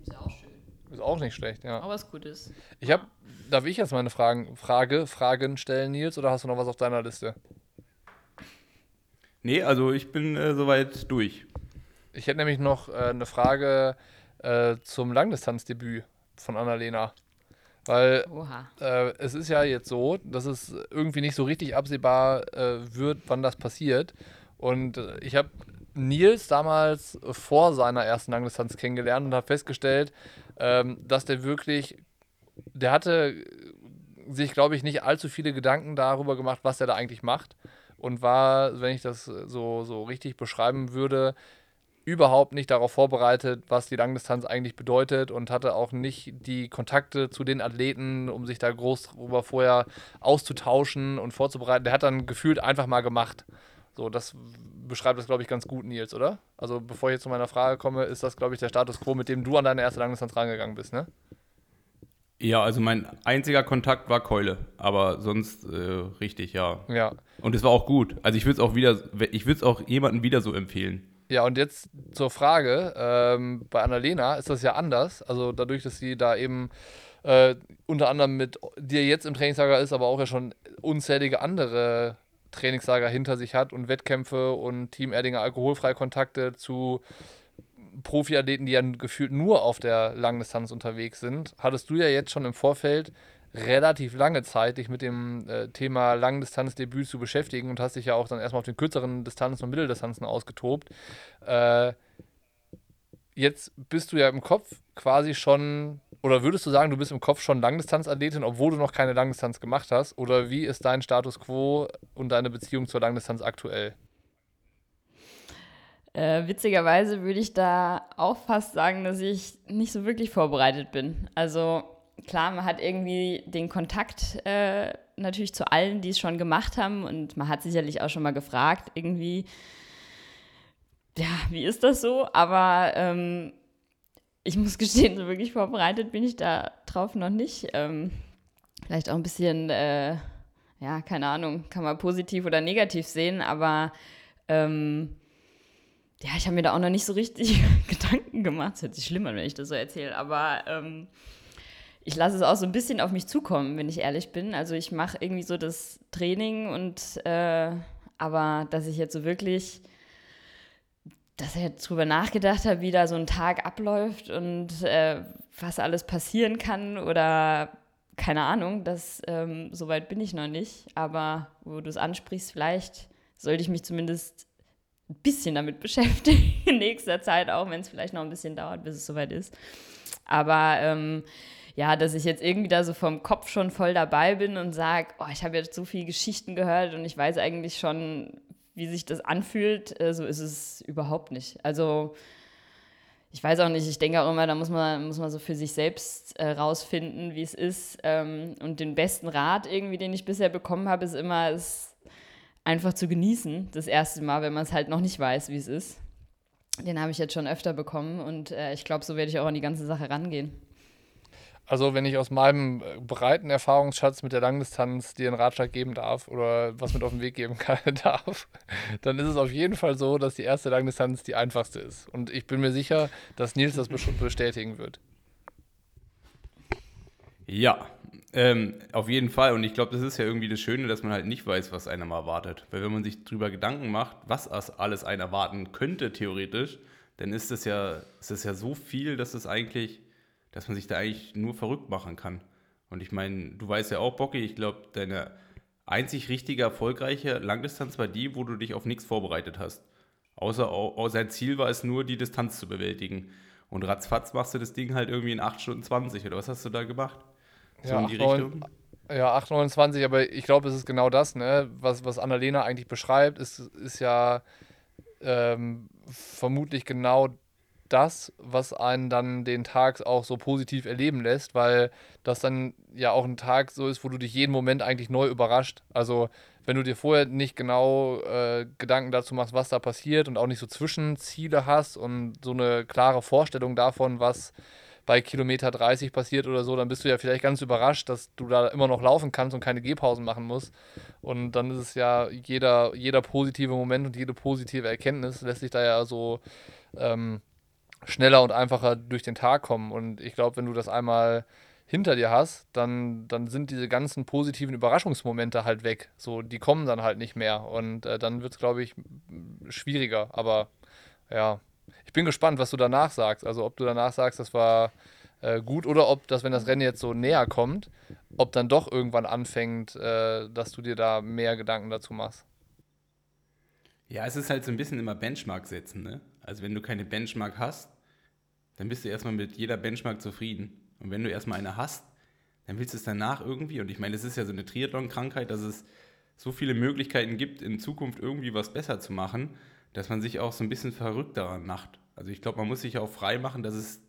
Ist ja auch schön. Ist auch nicht schlecht, ja. Aber was Gutes. Ich habe, darf ich jetzt meine Fragen, Frage, Fragen stellen, Nils, oder hast du noch was auf deiner Liste? Nee, also ich bin äh, soweit durch. Ich hätte nämlich noch äh, eine Frage äh, zum Langdistanzdebüt von Annalena. Weil äh, es ist ja jetzt so, dass es irgendwie nicht so richtig absehbar äh, wird, wann das passiert. Und äh, ich habe Nils damals vor seiner ersten Langdistanz kennengelernt und habe festgestellt, ähm, dass der wirklich, der hatte sich, glaube ich, nicht allzu viele Gedanken darüber gemacht, was er da eigentlich macht. Und war, wenn ich das so, so richtig beschreiben würde, überhaupt nicht darauf vorbereitet, was die Langdistanz eigentlich bedeutet und hatte auch nicht die Kontakte zu den Athleten, um sich da groß darüber vorher auszutauschen und vorzubereiten. Der hat dann gefühlt einfach mal gemacht. So, das beschreibt das, glaube ich, ganz gut, Nils, oder? Also, bevor ich jetzt zu meiner Frage komme, ist das, glaube ich, der Status quo, mit dem du an deine erste Langdistanz rangegangen bist, ne? Ja, also mein einziger Kontakt war Keule, aber sonst äh, richtig, ja. Ja. Und es war auch gut. Also ich würde es auch wieder, ich würde es auch jemandem wieder so empfehlen. Ja, und jetzt zur Frage, ähm, bei Annalena ist das ja anders. Also dadurch, dass sie da eben äh, unter anderem mit dir jetzt im Trainingslager ist, aber auch ja schon unzählige andere Trainingslager hinter sich hat und Wettkämpfe und Team Erdinger alkoholfreie Kontakte zu Profiathleten, die ja gefühlt nur auf der Langdistanz unterwegs sind, hattest du ja jetzt schon im Vorfeld relativ lange Zeit, dich mit dem äh, Thema Langdistanzdebüt zu beschäftigen und hast dich ja auch dann erstmal auf den kürzeren Distanzen und Mitteldistanzen ausgetobt. Äh, jetzt bist du ja im Kopf quasi schon, oder würdest du sagen, du bist im Kopf schon Langdistanzathletin, obwohl du noch keine Langdistanz gemacht hast? Oder wie ist dein Status quo und deine Beziehung zur Langdistanz aktuell? Äh, witzigerweise würde ich da auch fast sagen, dass ich nicht so wirklich vorbereitet bin. Also klar, man hat irgendwie den Kontakt äh, natürlich zu allen, die es schon gemacht haben und man hat sicherlich auch schon mal gefragt, irgendwie, ja, wie ist das so? Aber ähm, ich muss gestehen, so wirklich vorbereitet bin ich da drauf noch nicht. Ähm, vielleicht auch ein bisschen, äh, ja, keine Ahnung, kann man positiv oder negativ sehen, aber ähm, ja, ich habe mir da auch noch nicht so richtig Gedanken gemacht. Es hört sich schlimm an, wenn ich das so erzähle, aber ähm, ich lasse es auch so ein bisschen auf mich zukommen, wenn ich ehrlich bin. Also ich mache irgendwie so das Training und äh, aber dass ich jetzt so wirklich, dass ich jetzt drüber nachgedacht habe, wie da so ein Tag abläuft und äh, was alles passieren kann oder keine Ahnung, das ähm, so weit bin ich noch nicht. Aber wo du es ansprichst, vielleicht sollte ich mich zumindest ein bisschen damit beschäftigen in nächster Zeit, auch wenn es vielleicht noch ein bisschen dauert, bis es soweit ist. Aber ähm, ja, dass ich jetzt irgendwie da so vom Kopf schon voll dabei bin und sage, oh, ich habe jetzt so viele Geschichten gehört und ich weiß eigentlich schon, wie sich das anfühlt, äh, so ist es überhaupt nicht. Also ich weiß auch nicht, ich denke auch immer, da muss man, muss man so für sich selbst äh, rausfinden, wie es ist. Ähm, und den besten Rat irgendwie, den ich bisher bekommen habe, ist immer, es einfach zu genießen, das erste Mal, wenn man es halt noch nicht weiß, wie es ist. Den habe ich jetzt schon öfter bekommen und äh, ich glaube, so werde ich auch an die ganze Sache rangehen. Also, wenn ich aus meinem äh, breiten Erfahrungsschatz mit der Langdistanz dir einen Ratschlag geben darf oder was mit auf den Weg geben kann, darf, dann ist es auf jeden Fall so, dass die erste Langdistanz die einfachste ist. Und ich bin mir sicher, dass Nils das bestätigen wird. Ja, ähm, auf jeden Fall. Und ich glaube, das ist ja irgendwie das Schöne, dass man halt nicht weiß, was einem erwartet. Weil wenn man sich darüber Gedanken macht, was alles einen erwarten könnte, theoretisch, dann ist das ja, ist das ja so viel, dass es eigentlich, dass man sich da eigentlich nur verrückt machen kann. Und ich meine, du weißt ja auch, Bocki, ich glaube, deine einzig richtige, erfolgreiche Langdistanz war die, wo du dich auf nichts vorbereitet hast. Außer, außer sein Ziel war es nur, die Distanz zu bewältigen. Und ratzfatz machst du das Ding halt irgendwie in 8 Stunden 20 oder was hast du da gemacht? So ja, in die 8, Richtung? 9, ja, 8,29, aber ich glaube, es ist genau das, ne? was, was Annalena eigentlich beschreibt, ist, ist ja ähm, vermutlich genau das, was einen dann den Tag auch so positiv erleben lässt, weil das dann ja auch ein Tag so ist, wo du dich jeden Moment eigentlich neu überrascht. Also wenn du dir vorher nicht genau äh, Gedanken dazu machst, was da passiert und auch nicht so Zwischenziele hast und so eine klare Vorstellung davon, was bei Kilometer 30 passiert oder so, dann bist du ja vielleicht ganz überrascht, dass du da immer noch laufen kannst und keine Gehpausen machen musst. Und dann ist es ja jeder, jeder positive Moment und jede positive Erkenntnis lässt sich da ja so ähm, schneller und einfacher durch den Tag kommen. Und ich glaube, wenn du das einmal hinter dir hast, dann, dann sind diese ganzen positiven Überraschungsmomente halt weg. So, die kommen dann halt nicht mehr. Und äh, dann wird es, glaube ich, schwieriger. Aber ja, bin gespannt, was du danach sagst. Also ob du danach sagst, das war äh, gut oder ob das, wenn das Rennen jetzt so näher kommt, ob dann doch irgendwann anfängt, äh, dass du dir da mehr Gedanken dazu machst. Ja, es ist halt so ein bisschen immer Benchmark setzen. Ne? Also wenn du keine Benchmark hast, dann bist du erstmal mit jeder Benchmark zufrieden. Und wenn du erstmal eine hast, dann willst du es danach irgendwie, und ich meine, es ist ja so eine Triathlon-Krankheit, dass es so viele Möglichkeiten gibt, in Zukunft irgendwie was besser zu machen, dass man sich auch so ein bisschen verrückt daran macht. Also ich glaube, man muss sich auch frei machen, dass es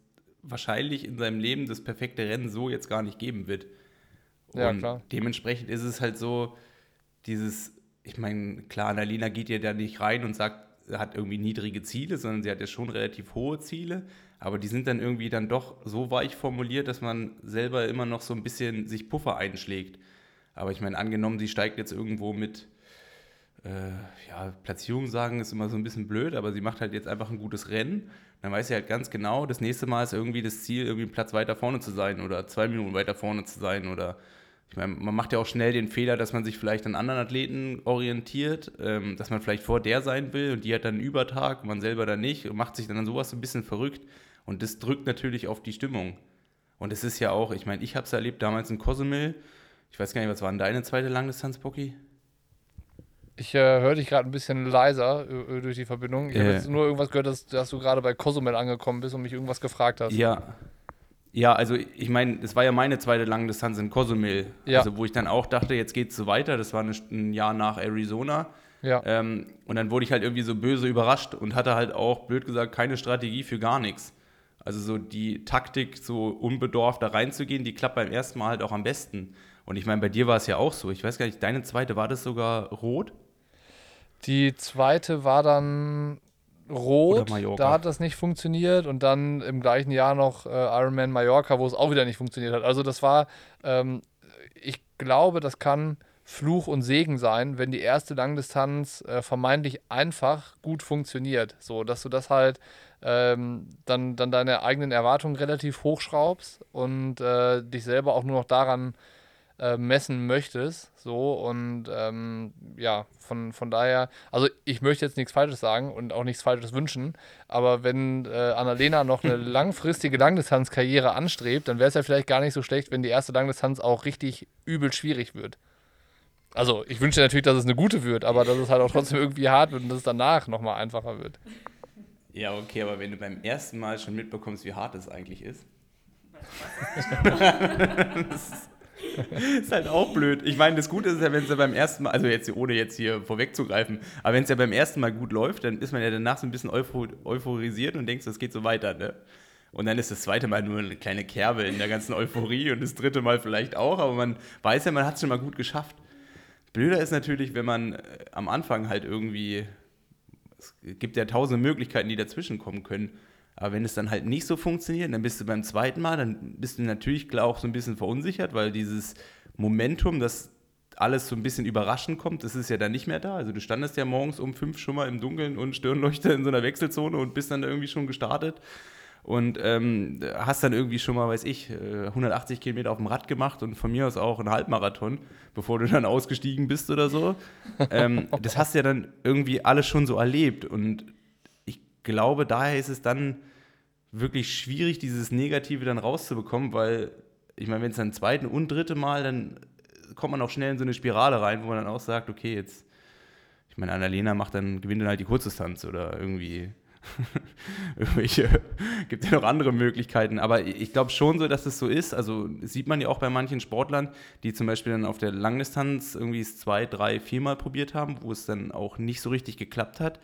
wahrscheinlich in seinem Leben das perfekte Rennen so jetzt gar nicht geben wird. Und Ja, klar. dementsprechend ist es halt so, dieses, ich meine, klar, Annalena geht ja da nicht rein und sagt, sie hat irgendwie niedrige Ziele, sondern sie hat ja schon relativ hohe Ziele, aber die sind dann irgendwie dann doch so weich formuliert, dass man selber immer noch so ein bisschen sich Puffer einschlägt. Aber ich meine, angenommen, sie steigt jetzt irgendwo mit, äh, ja, Platzierung sagen ist immer so ein bisschen blöd, aber sie macht halt jetzt einfach ein gutes Rennen. Dann weiß sie halt ganz genau, das nächste Mal ist irgendwie das Ziel, irgendwie einen Platz weiter vorne zu sein oder zwei Minuten weiter vorne zu sein oder ich meine, man macht ja auch schnell den Fehler, dass man sich vielleicht an anderen Athleten orientiert, ähm, dass man vielleicht vor der sein will und die hat dann einen Übertag, man selber dann nicht und macht sich dann an sowas so ein bisschen verrückt. Und das drückt natürlich auf die Stimmung. Und es ist ja auch, ich meine, ich habe es erlebt damals in Cozumel. Ich weiß gar nicht, was war denn deine zweite Langdistanz, Bocky? Ich äh, höre dich gerade ein bisschen leiser durch die Verbindung. Ich habe Äh. jetzt nur irgendwas gehört, dass, dass du gerade bei Cozumel angekommen bist und mich irgendwas gefragt hast. Ja. Ja, also ich meine, das war ja meine zweite Langdistanz in Cozumel. Ja. Also wo ich dann auch dachte, jetzt geht's so weiter. Das war eine, ein Jahr nach Arizona. Ja. Ähm, und dann wurde ich halt irgendwie so böse überrascht und hatte halt auch, blöd gesagt, keine Strategie für gar nichts. Also so die Taktik, so unbedorft da reinzugehen, die klappt beim ersten Mal halt auch am besten. Und ich meine, bei dir war es ja auch so. Ich weiß gar nicht, deine zweite, war das sogar rot? Die zweite war dann rot, da hat das nicht funktioniert und dann im gleichen Jahr noch äh, Ironman Mallorca, wo es auch wieder nicht funktioniert hat. Also das war, ähm, ich glaube, das kann Fluch und Segen sein, wenn die erste Langdistanz äh, vermeintlich einfach gut funktioniert. So, dass du das halt ähm, dann, dann deine eigenen Erwartungen relativ hochschraubst und äh, dich selber auch nur noch daran äh, messen möchtest. So und ähm, ja, von, von daher, also ich möchte jetzt nichts Falsches sagen und auch nichts Falsches wünschen, aber wenn äh, Annalena noch eine langfristige Langdistanzkarriere anstrebt, dann wäre es ja vielleicht gar nicht so schlecht, wenn die erste Langdistanz auch richtig übel schwierig wird. Also, ich wünsche natürlich, dass es eine gute wird, aber dass es halt auch trotzdem irgendwie hart wird und dass es danach nochmal einfacher wird. Ja, okay, aber wenn du beim ersten Mal schon mitbekommst, wie hart es eigentlich ist. das ist halt auch blöd. Ich meine, das Gute ist ja, wenn es ja beim ersten Mal, also jetzt ohne jetzt hier vorwegzugreifen, aber wenn es ja beim ersten Mal gut läuft, dann ist man ja danach so ein bisschen euphor euphorisiert und denkt, das geht so weiter, ne? Und dann ist das zweite Mal nur eine kleine Kerbe in der ganzen Euphorie und das dritte Mal vielleicht auch, aber man weiß ja, man hat es schon mal gut geschafft. Blöder ist natürlich, wenn man äh, am Anfang halt irgendwie es gibt ja tausende Möglichkeiten, die dazwischen kommen können. Aber wenn es dann halt nicht so funktioniert, dann bist du beim zweiten Mal, dann bist du natürlich klar auch so ein bisschen verunsichert, weil dieses Momentum, das alles so ein bisschen überraschend kommt, das ist ja dann nicht mehr da. Also du standest ja morgens um fünf schon mal im Dunkeln und Stirnleuchter in so einer Wechselzone und bist dann irgendwie schon gestartet und ähm, hast dann irgendwie schon mal, weiß ich, äh, 180 Kilometer auf dem Rad gemacht und von mir aus auch einen Halbmarathon, bevor du dann ausgestiegen bist oder so. ähm, das hast du ja dann irgendwie alles schon so erlebt und glaube, daher ist es dann wirklich schwierig, dieses Negative dann rauszubekommen, weil ich meine, wenn es dann zweiten und dritte Mal, dann kommt man auch schnell in so eine Spirale rein, wo man dann auch sagt, okay, jetzt, ich meine, Annalena macht dann, gewinnt dann halt die Kurzdistanz oder irgendwie irgendwelche, gibt ja noch andere Möglichkeiten, aber ich glaube schon so, dass es so ist. Also sieht man ja auch bei manchen Sportlern, die zum Beispiel dann auf der Langdistanz irgendwie es zwei, drei, viermal probiert haben, wo es dann auch nicht so richtig geklappt hat,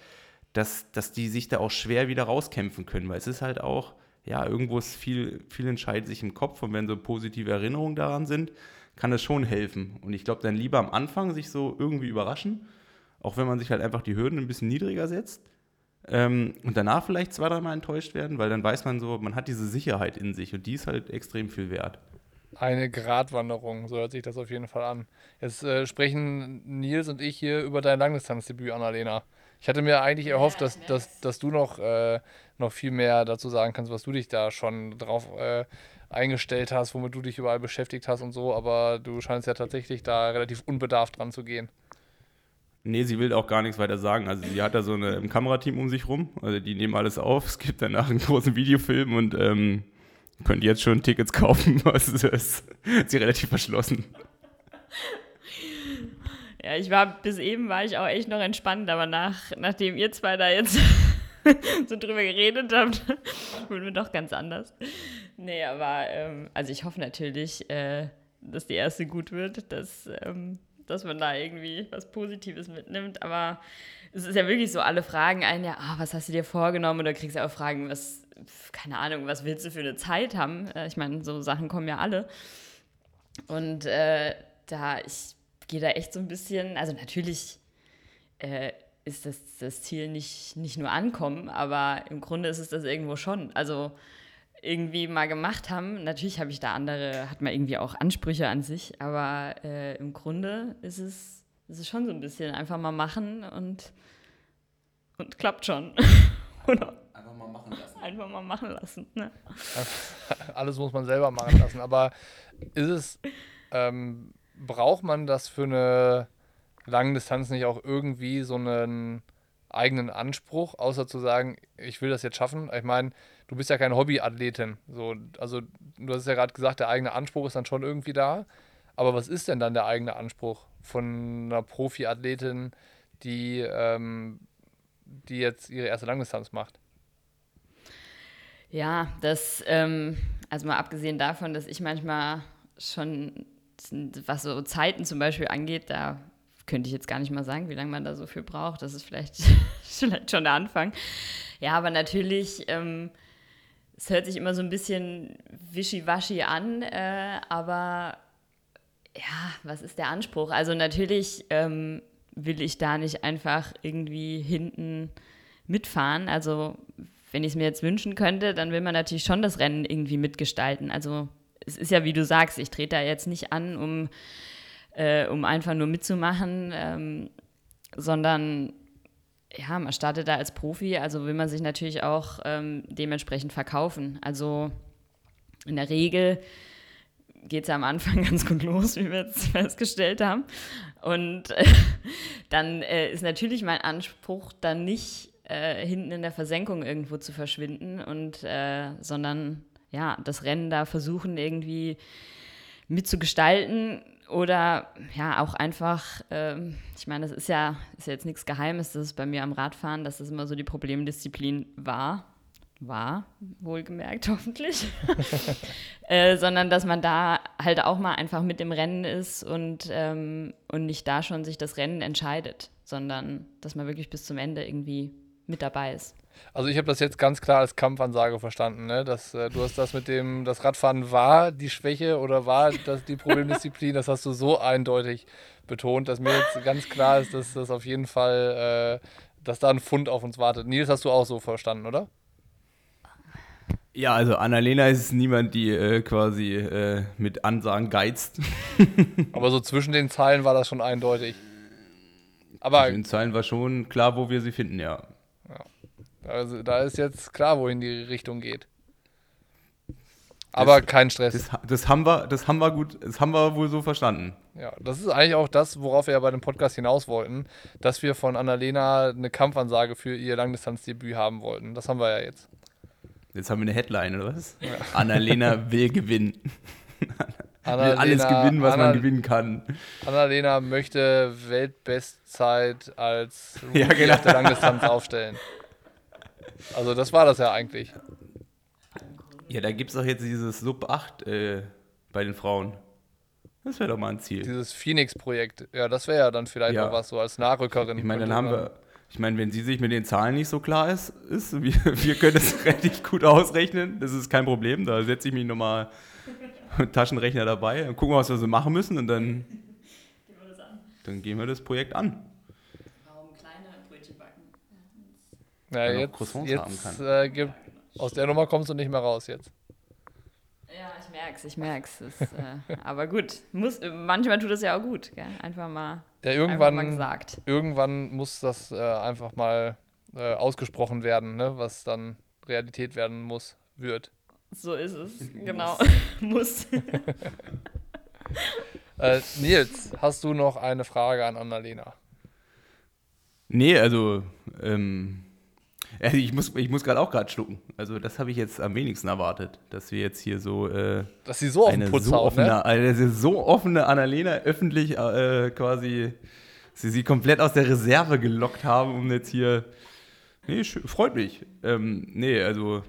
dass, dass die sich da auch schwer wieder rauskämpfen können, weil es ist halt auch, ja, irgendwo ist viel, viel entscheidet sich im Kopf und wenn so positive Erinnerungen daran sind, kann das schon helfen. Und ich glaube, dann lieber am Anfang sich so irgendwie überraschen, auch wenn man sich halt einfach die Hürden ein bisschen niedriger setzt ähm, und danach vielleicht zwei, dreimal enttäuscht werden, weil dann weiß man so, man hat diese Sicherheit in sich und die ist halt extrem viel wert. Eine Gratwanderung, so hört sich das auf jeden Fall an. Jetzt äh, sprechen Nils und ich hier über dein Langdistanzdebüt, Annalena. Ich hatte mir eigentlich erhofft, dass, dass, dass du noch, äh, noch viel mehr dazu sagen kannst, was du dich da schon drauf äh, eingestellt hast, womit du dich überall beschäftigt hast und so, aber du scheinst ja tatsächlich da relativ unbedarft dran zu gehen. Nee, sie will auch gar nichts weiter sagen. Also sie hat da so eine, ein Kamerateam um sich rum, also die nehmen alles auf. Es gibt danach einen großen Videofilm und ähm, könnt jetzt schon Tickets kaufen. Also das ist sie relativ verschlossen. Ja, ich war bis eben war ich auch echt noch entspannt, aber nach, nachdem ihr zwei da jetzt so drüber geredet habt, wurde mir doch ganz anders. Nee, aber ähm, also ich hoffe natürlich, äh, dass die erste gut wird, dass, ähm, dass man da irgendwie was Positives mitnimmt. Aber es ist ja wirklich so, alle fragen einen ja, ah, was hast du dir vorgenommen? Oder kriegst du auch Fragen, was, keine Ahnung, was willst du für eine Zeit haben? Äh, ich meine, so Sachen kommen ja alle. Und äh, da, ich gehe da echt so ein bisschen, also natürlich äh, ist das, das Ziel nicht, nicht nur ankommen, aber im Grunde ist es das irgendwo schon. Also irgendwie mal gemacht haben. Natürlich habe ich da andere, hat man irgendwie auch Ansprüche an sich, aber äh, im Grunde ist es, ist es schon so ein bisschen einfach mal machen und, und klappt schon. Oder? Einfach mal machen lassen. Einfach mal machen lassen. Ne? Alles muss man selber machen lassen. Aber ist es, ähm, braucht man das für eine lange Distanz nicht auch irgendwie so einen eigenen Anspruch, außer zu sagen, ich will das jetzt schaffen? Ich meine, du bist ja keine Hobbyathletin. So, also du hast ja gerade gesagt, der eigene Anspruch ist dann schon irgendwie da. Aber was ist denn dann der eigene Anspruch von einer Profiathletin, die, ähm, die jetzt ihre erste Langdistanz macht? Ja, das, ähm, also mal abgesehen davon, dass ich manchmal schon, was so Zeiten zum Beispiel angeht, da könnte ich jetzt gar nicht mal sagen, wie lange man da so viel braucht. Das ist vielleicht, vielleicht schon der Anfang. Ja, aber natürlich, ähm, es hört sich immer so ein bisschen wischiwaschi an, äh, aber ja, was ist der Anspruch? Also natürlich ähm, will ich da nicht einfach irgendwie hinten mitfahren. Also wenn ich es mir jetzt wünschen könnte, dann will man natürlich schon das Rennen irgendwie mitgestalten. Also es ist ja, wie du sagst, ich trete da jetzt nicht an, um, äh, um einfach nur mitzumachen, ähm, sondern ja, man startet da als Profi, also will man sich natürlich auch ähm, dementsprechend verkaufen. Also in der Regel geht es ja am Anfang ganz gut los, wie wir jetzt festgestellt haben. Und äh, dann äh, ist natürlich mein Anspruch, dann nicht äh, hinten in der Versenkung irgendwo zu verschwinden und äh, sondern ja, das Rennen da versuchen irgendwie mitzugestalten oder ja, auch einfach, ähm, ich meine, das ist ja, ist ja jetzt nichts Geheimes, das ist bei mir am Radfahren, dass das immer so die Problemdisziplin war. War, wohlgemerkt, hoffentlich. äh, sondern dass man da halt auch mal einfach mit dem Rennen ist und, ähm, und nicht da schon sich das Rennen entscheidet, sondern dass man wirklich bis zum Ende irgendwie mit dabei ist. Also ich habe das jetzt ganz klar als Kampfansage verstanden, ne? Dass äh, du hast das mit dem, das Radfahren war die Schwäche oder war das die Problemdisziplin, das hast du so eindeutig betont, dass mir jetzt ganz klar ist, dass das auf jeden Fall, äh, dass da ein Fund auf uns wartet. Nils, hast du auch so verstanden, oder? Ja, also Annalena ist niemand, die äh, quasi äh, mit Ansagen geizt. Aber so zwischen den Zeilen war das schon eindeutig. Aber zwischen den Zeilen war schon klar, wo wir sie finden, ja. Also da ist jetzt klar, wohin die Richtung geht. Aber das, kein Stress. Das, das, haben wir, das haben wir gut, das haben wir wohl so verstanden. Ja, das ist eigentlich auch das, worauf wir ja bei dem Podcast hinaus wollten, dass wir von Annalena eine Kampfansage für ihr Langdistanzdebüt haben wollten. Das haben wir ja jetzt. Jetzt haben wir eine Headline, oder was? Ja. Annalena will gewinnen. Annalena, will alles gewinnen, was Anna, man gewinnen kann. Annalena möchte Weltbestzeit als Rookie ja, genau. auf der Langdistanz aufstellen. Also das war das ja eigentlich. Ja, da gibt es doch jetzt dieses Sub 8 äh, bei den Frauen. Das wäre doch mal ein Ziel. Dieses Phoenix-Projekt. Ja, das wäre ja dann vielleicht ja. noch was so als Nachrückerin. Ich meine, dann haben wir. Ich meine, wenn sie sich mit den Zahlen nicht so klar ist, ist wir, wir können es relativ gut ausrechnen. Das ist kein Problem. Da setze ich mich nochmal mit Taschenrechner dabei und gucken, was wir so machen müssen und dann, dann gehen wir das Projekt an. Ja, jetzt, jetzt äh, gibt, aus der Nummer kommst du nicht mehr raus jetzt. Ja, ich merk's, ich merk's. Ist, äh, aber gut, muss, manchmal tut es ja auch gut, gell? einfach mal, ja, irgendwann, mal gesagt. Irgendwann muss das äh, einfach mal äh, ausgesprochen werden, ne? was dann Realität werden muss, wird. So ist es, genau. muss. Äh, Nils, hast du noch eine Frage an Annalena? Nee, also ähm, Ja, ich muss, ich muss gerade auch gerade schlucken. Also das habe ich jetzt am wenigsten erwartet, dass wir jetzt hier so äh, Dass sie so auf den Putz so hauen, offene, ne? eine so offene Annalena öffentlich äh, quasi sie sie komplett aus der Reserve gelockt haben, um jetzt hier. Nee, freut mich. Ähm, nee, also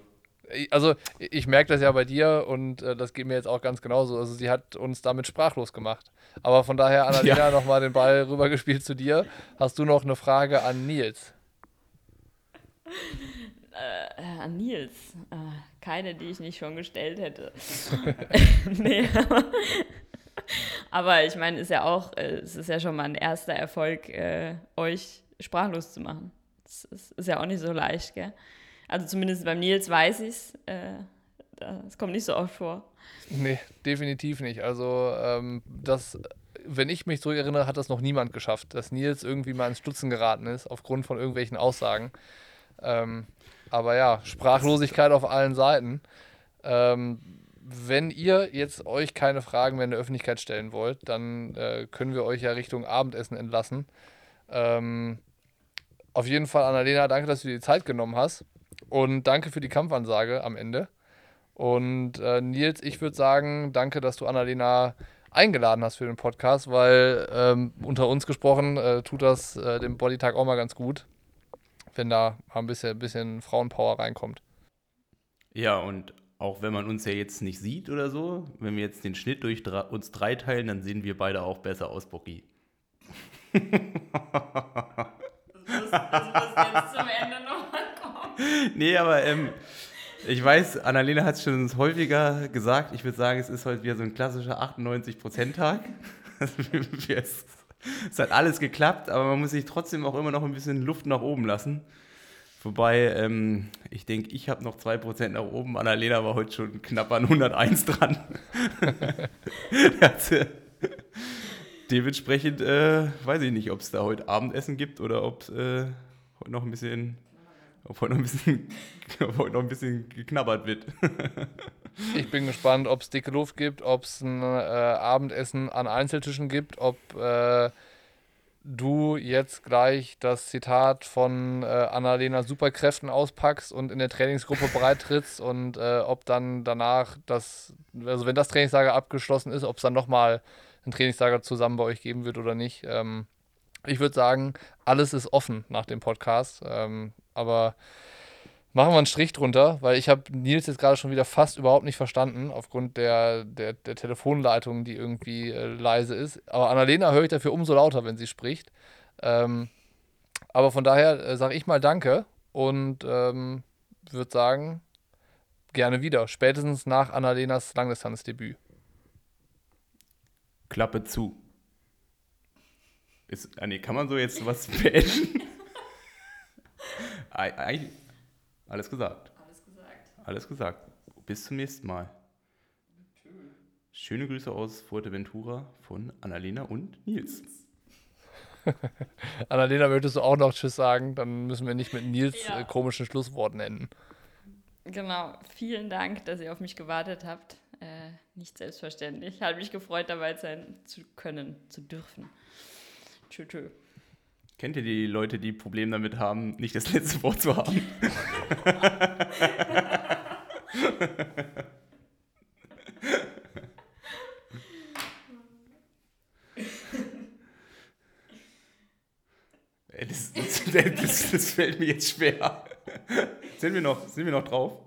Also ich merke das ja bei dir und äh, das geht mir jetzt auch ganz genauso. Also sie hat uns damit sprachlos gemacht. Aber von daher, Annalena, Ja. nochmal den Ball rübergespielt zu dir. Hast du noch eine Frage an Nils? Äh, an Nils. Äh, keine, die ich nicht schon gestellt hätte. nee. Aber ich meine, ist ja auch, äh, es ist ja schon mal ein erster Erfolg, äh, euch sprachlos zu machen. Das ist, ist ja auch nicht so leicht, gell? Also zumindest beim Nils weiß ich es. Äh, das kommt nicht so oft vor. Nee, definitiv nicht. Also, ähm, das, wenn ich mich zurückerinnere, hat das noch niemand geschafft, dass Nils irgendwie mal ins Stutzen geraten ist, aufgrund von irgendwelchen Aussagen. Ähm, aber ja, Sprachlosigkeit auf allen Seiten. Ähm, wenn ihr jetzt euch keine Fragen mehr in der Öffentlichkeit stellen wollt, dann äh, können wir euch ja Richtung Abendessen entlassen. Ähm, auf jeden Fall, Annalena, danke, dass du dir die Zeit genommen hast. Und danke für die Kampfansage am Ende. Und äh, Nils, ich würde sagen, danke, dass du Annalena eingeladen hast für den Podcast, weil ähm, unter uns gesprochen äh, tut das äh, dem Bodytag auch mal ganz gut, wenn da mal ein bisschen, bisschen Frauenpower reinkommt. Ja, und auch wenn man uns ja jetzt nicht sieht oder so, wenn wir jetzt den Schnitt durch uns drei teilen, dann sehen wir beide auch besser aus, Bocky. Das muss, das muss jetzt zum Ende nochmal kommen. Nee, aber ähm, ich weiß, Annalena hat es schon häufiger gesagt. Ich würde sagen, es ist heute wieder so ein klassischer 98%-Tag. es, es hat alles geklappt, aber man muss sich trotzdem auch immer noch ein bisschen Luft nach oben lassen. Wobei, ähm, ich denke, ich habe noch 2% nach oben. Annalena war heute schon knapp an 101 dran. Hat sie- Dementsprechend äh, weiß ich nicht, ob es da heute Abendessen gibt oder ob äh, heute noch ein bisschen, ob heute noch ein bisschen, ob heute noch ein bisschen geknabbert wird. Ich bin gespannt, ob es dicke Luft gibt, ob es ein äh, Abendessen an Einzeltischen gibt, ob äh, du jetzt gleich das Zitat von äh, Annalena Superkräften auspackst und in der Trainingsgruppe breitrittst und äh, ob dann danach das, also wenn das Trainingslager abgeschlossen ist, ob es dann nochmal ein Trainingslager zusammen bei euch geben wird oder nicht. Ähm, ich würde sagen, alles ist offen nach dem Podcast, ähm, aber machen wir einen Strich drunter, weil ich habe Nils jetzt gerade schon wieder fast überhaupt nicht verstanden, aufgrund der, der, der Telefonleitung, die irgendwie äh, leise ist. Aber Annalena höre ich dafür umso lauter, wenn sie spricht. Ähm, aber von daher äh, sage ich mal Danke und ähm, würde sagen, gerne wieder. Spätestens nach Annalenas Langdistanzdebüt. Klappe zu. Ist, ah, nee, kann man so jetzt was beenden? Ei- Eigentlich alles gesagt. Alles gesagt. Alles gesagt. Bis zum nächsten Mal. Schöne Grüße aus Fuerteventura von Annalena und Nils. Annalena, möchtest du auch noch Tschüss sagen? Dann müssen wir nicht mit Nils Ja. äh, komischen Schlussworten enden. Genau, vielen Dank, dass ihr auf mich gewartet habt. Äh, nicht selbstverständlich. Hat mich gefreut, dabei sein zu können, zu dürfen. Tschö, tschö. Kennt ihr die Leute, die Probleme damit haben, nicht das letzte Wort zu haben? Das, das, das, das fällt mir jetzt schwer. Sind wir noch, sind wir noch drauf?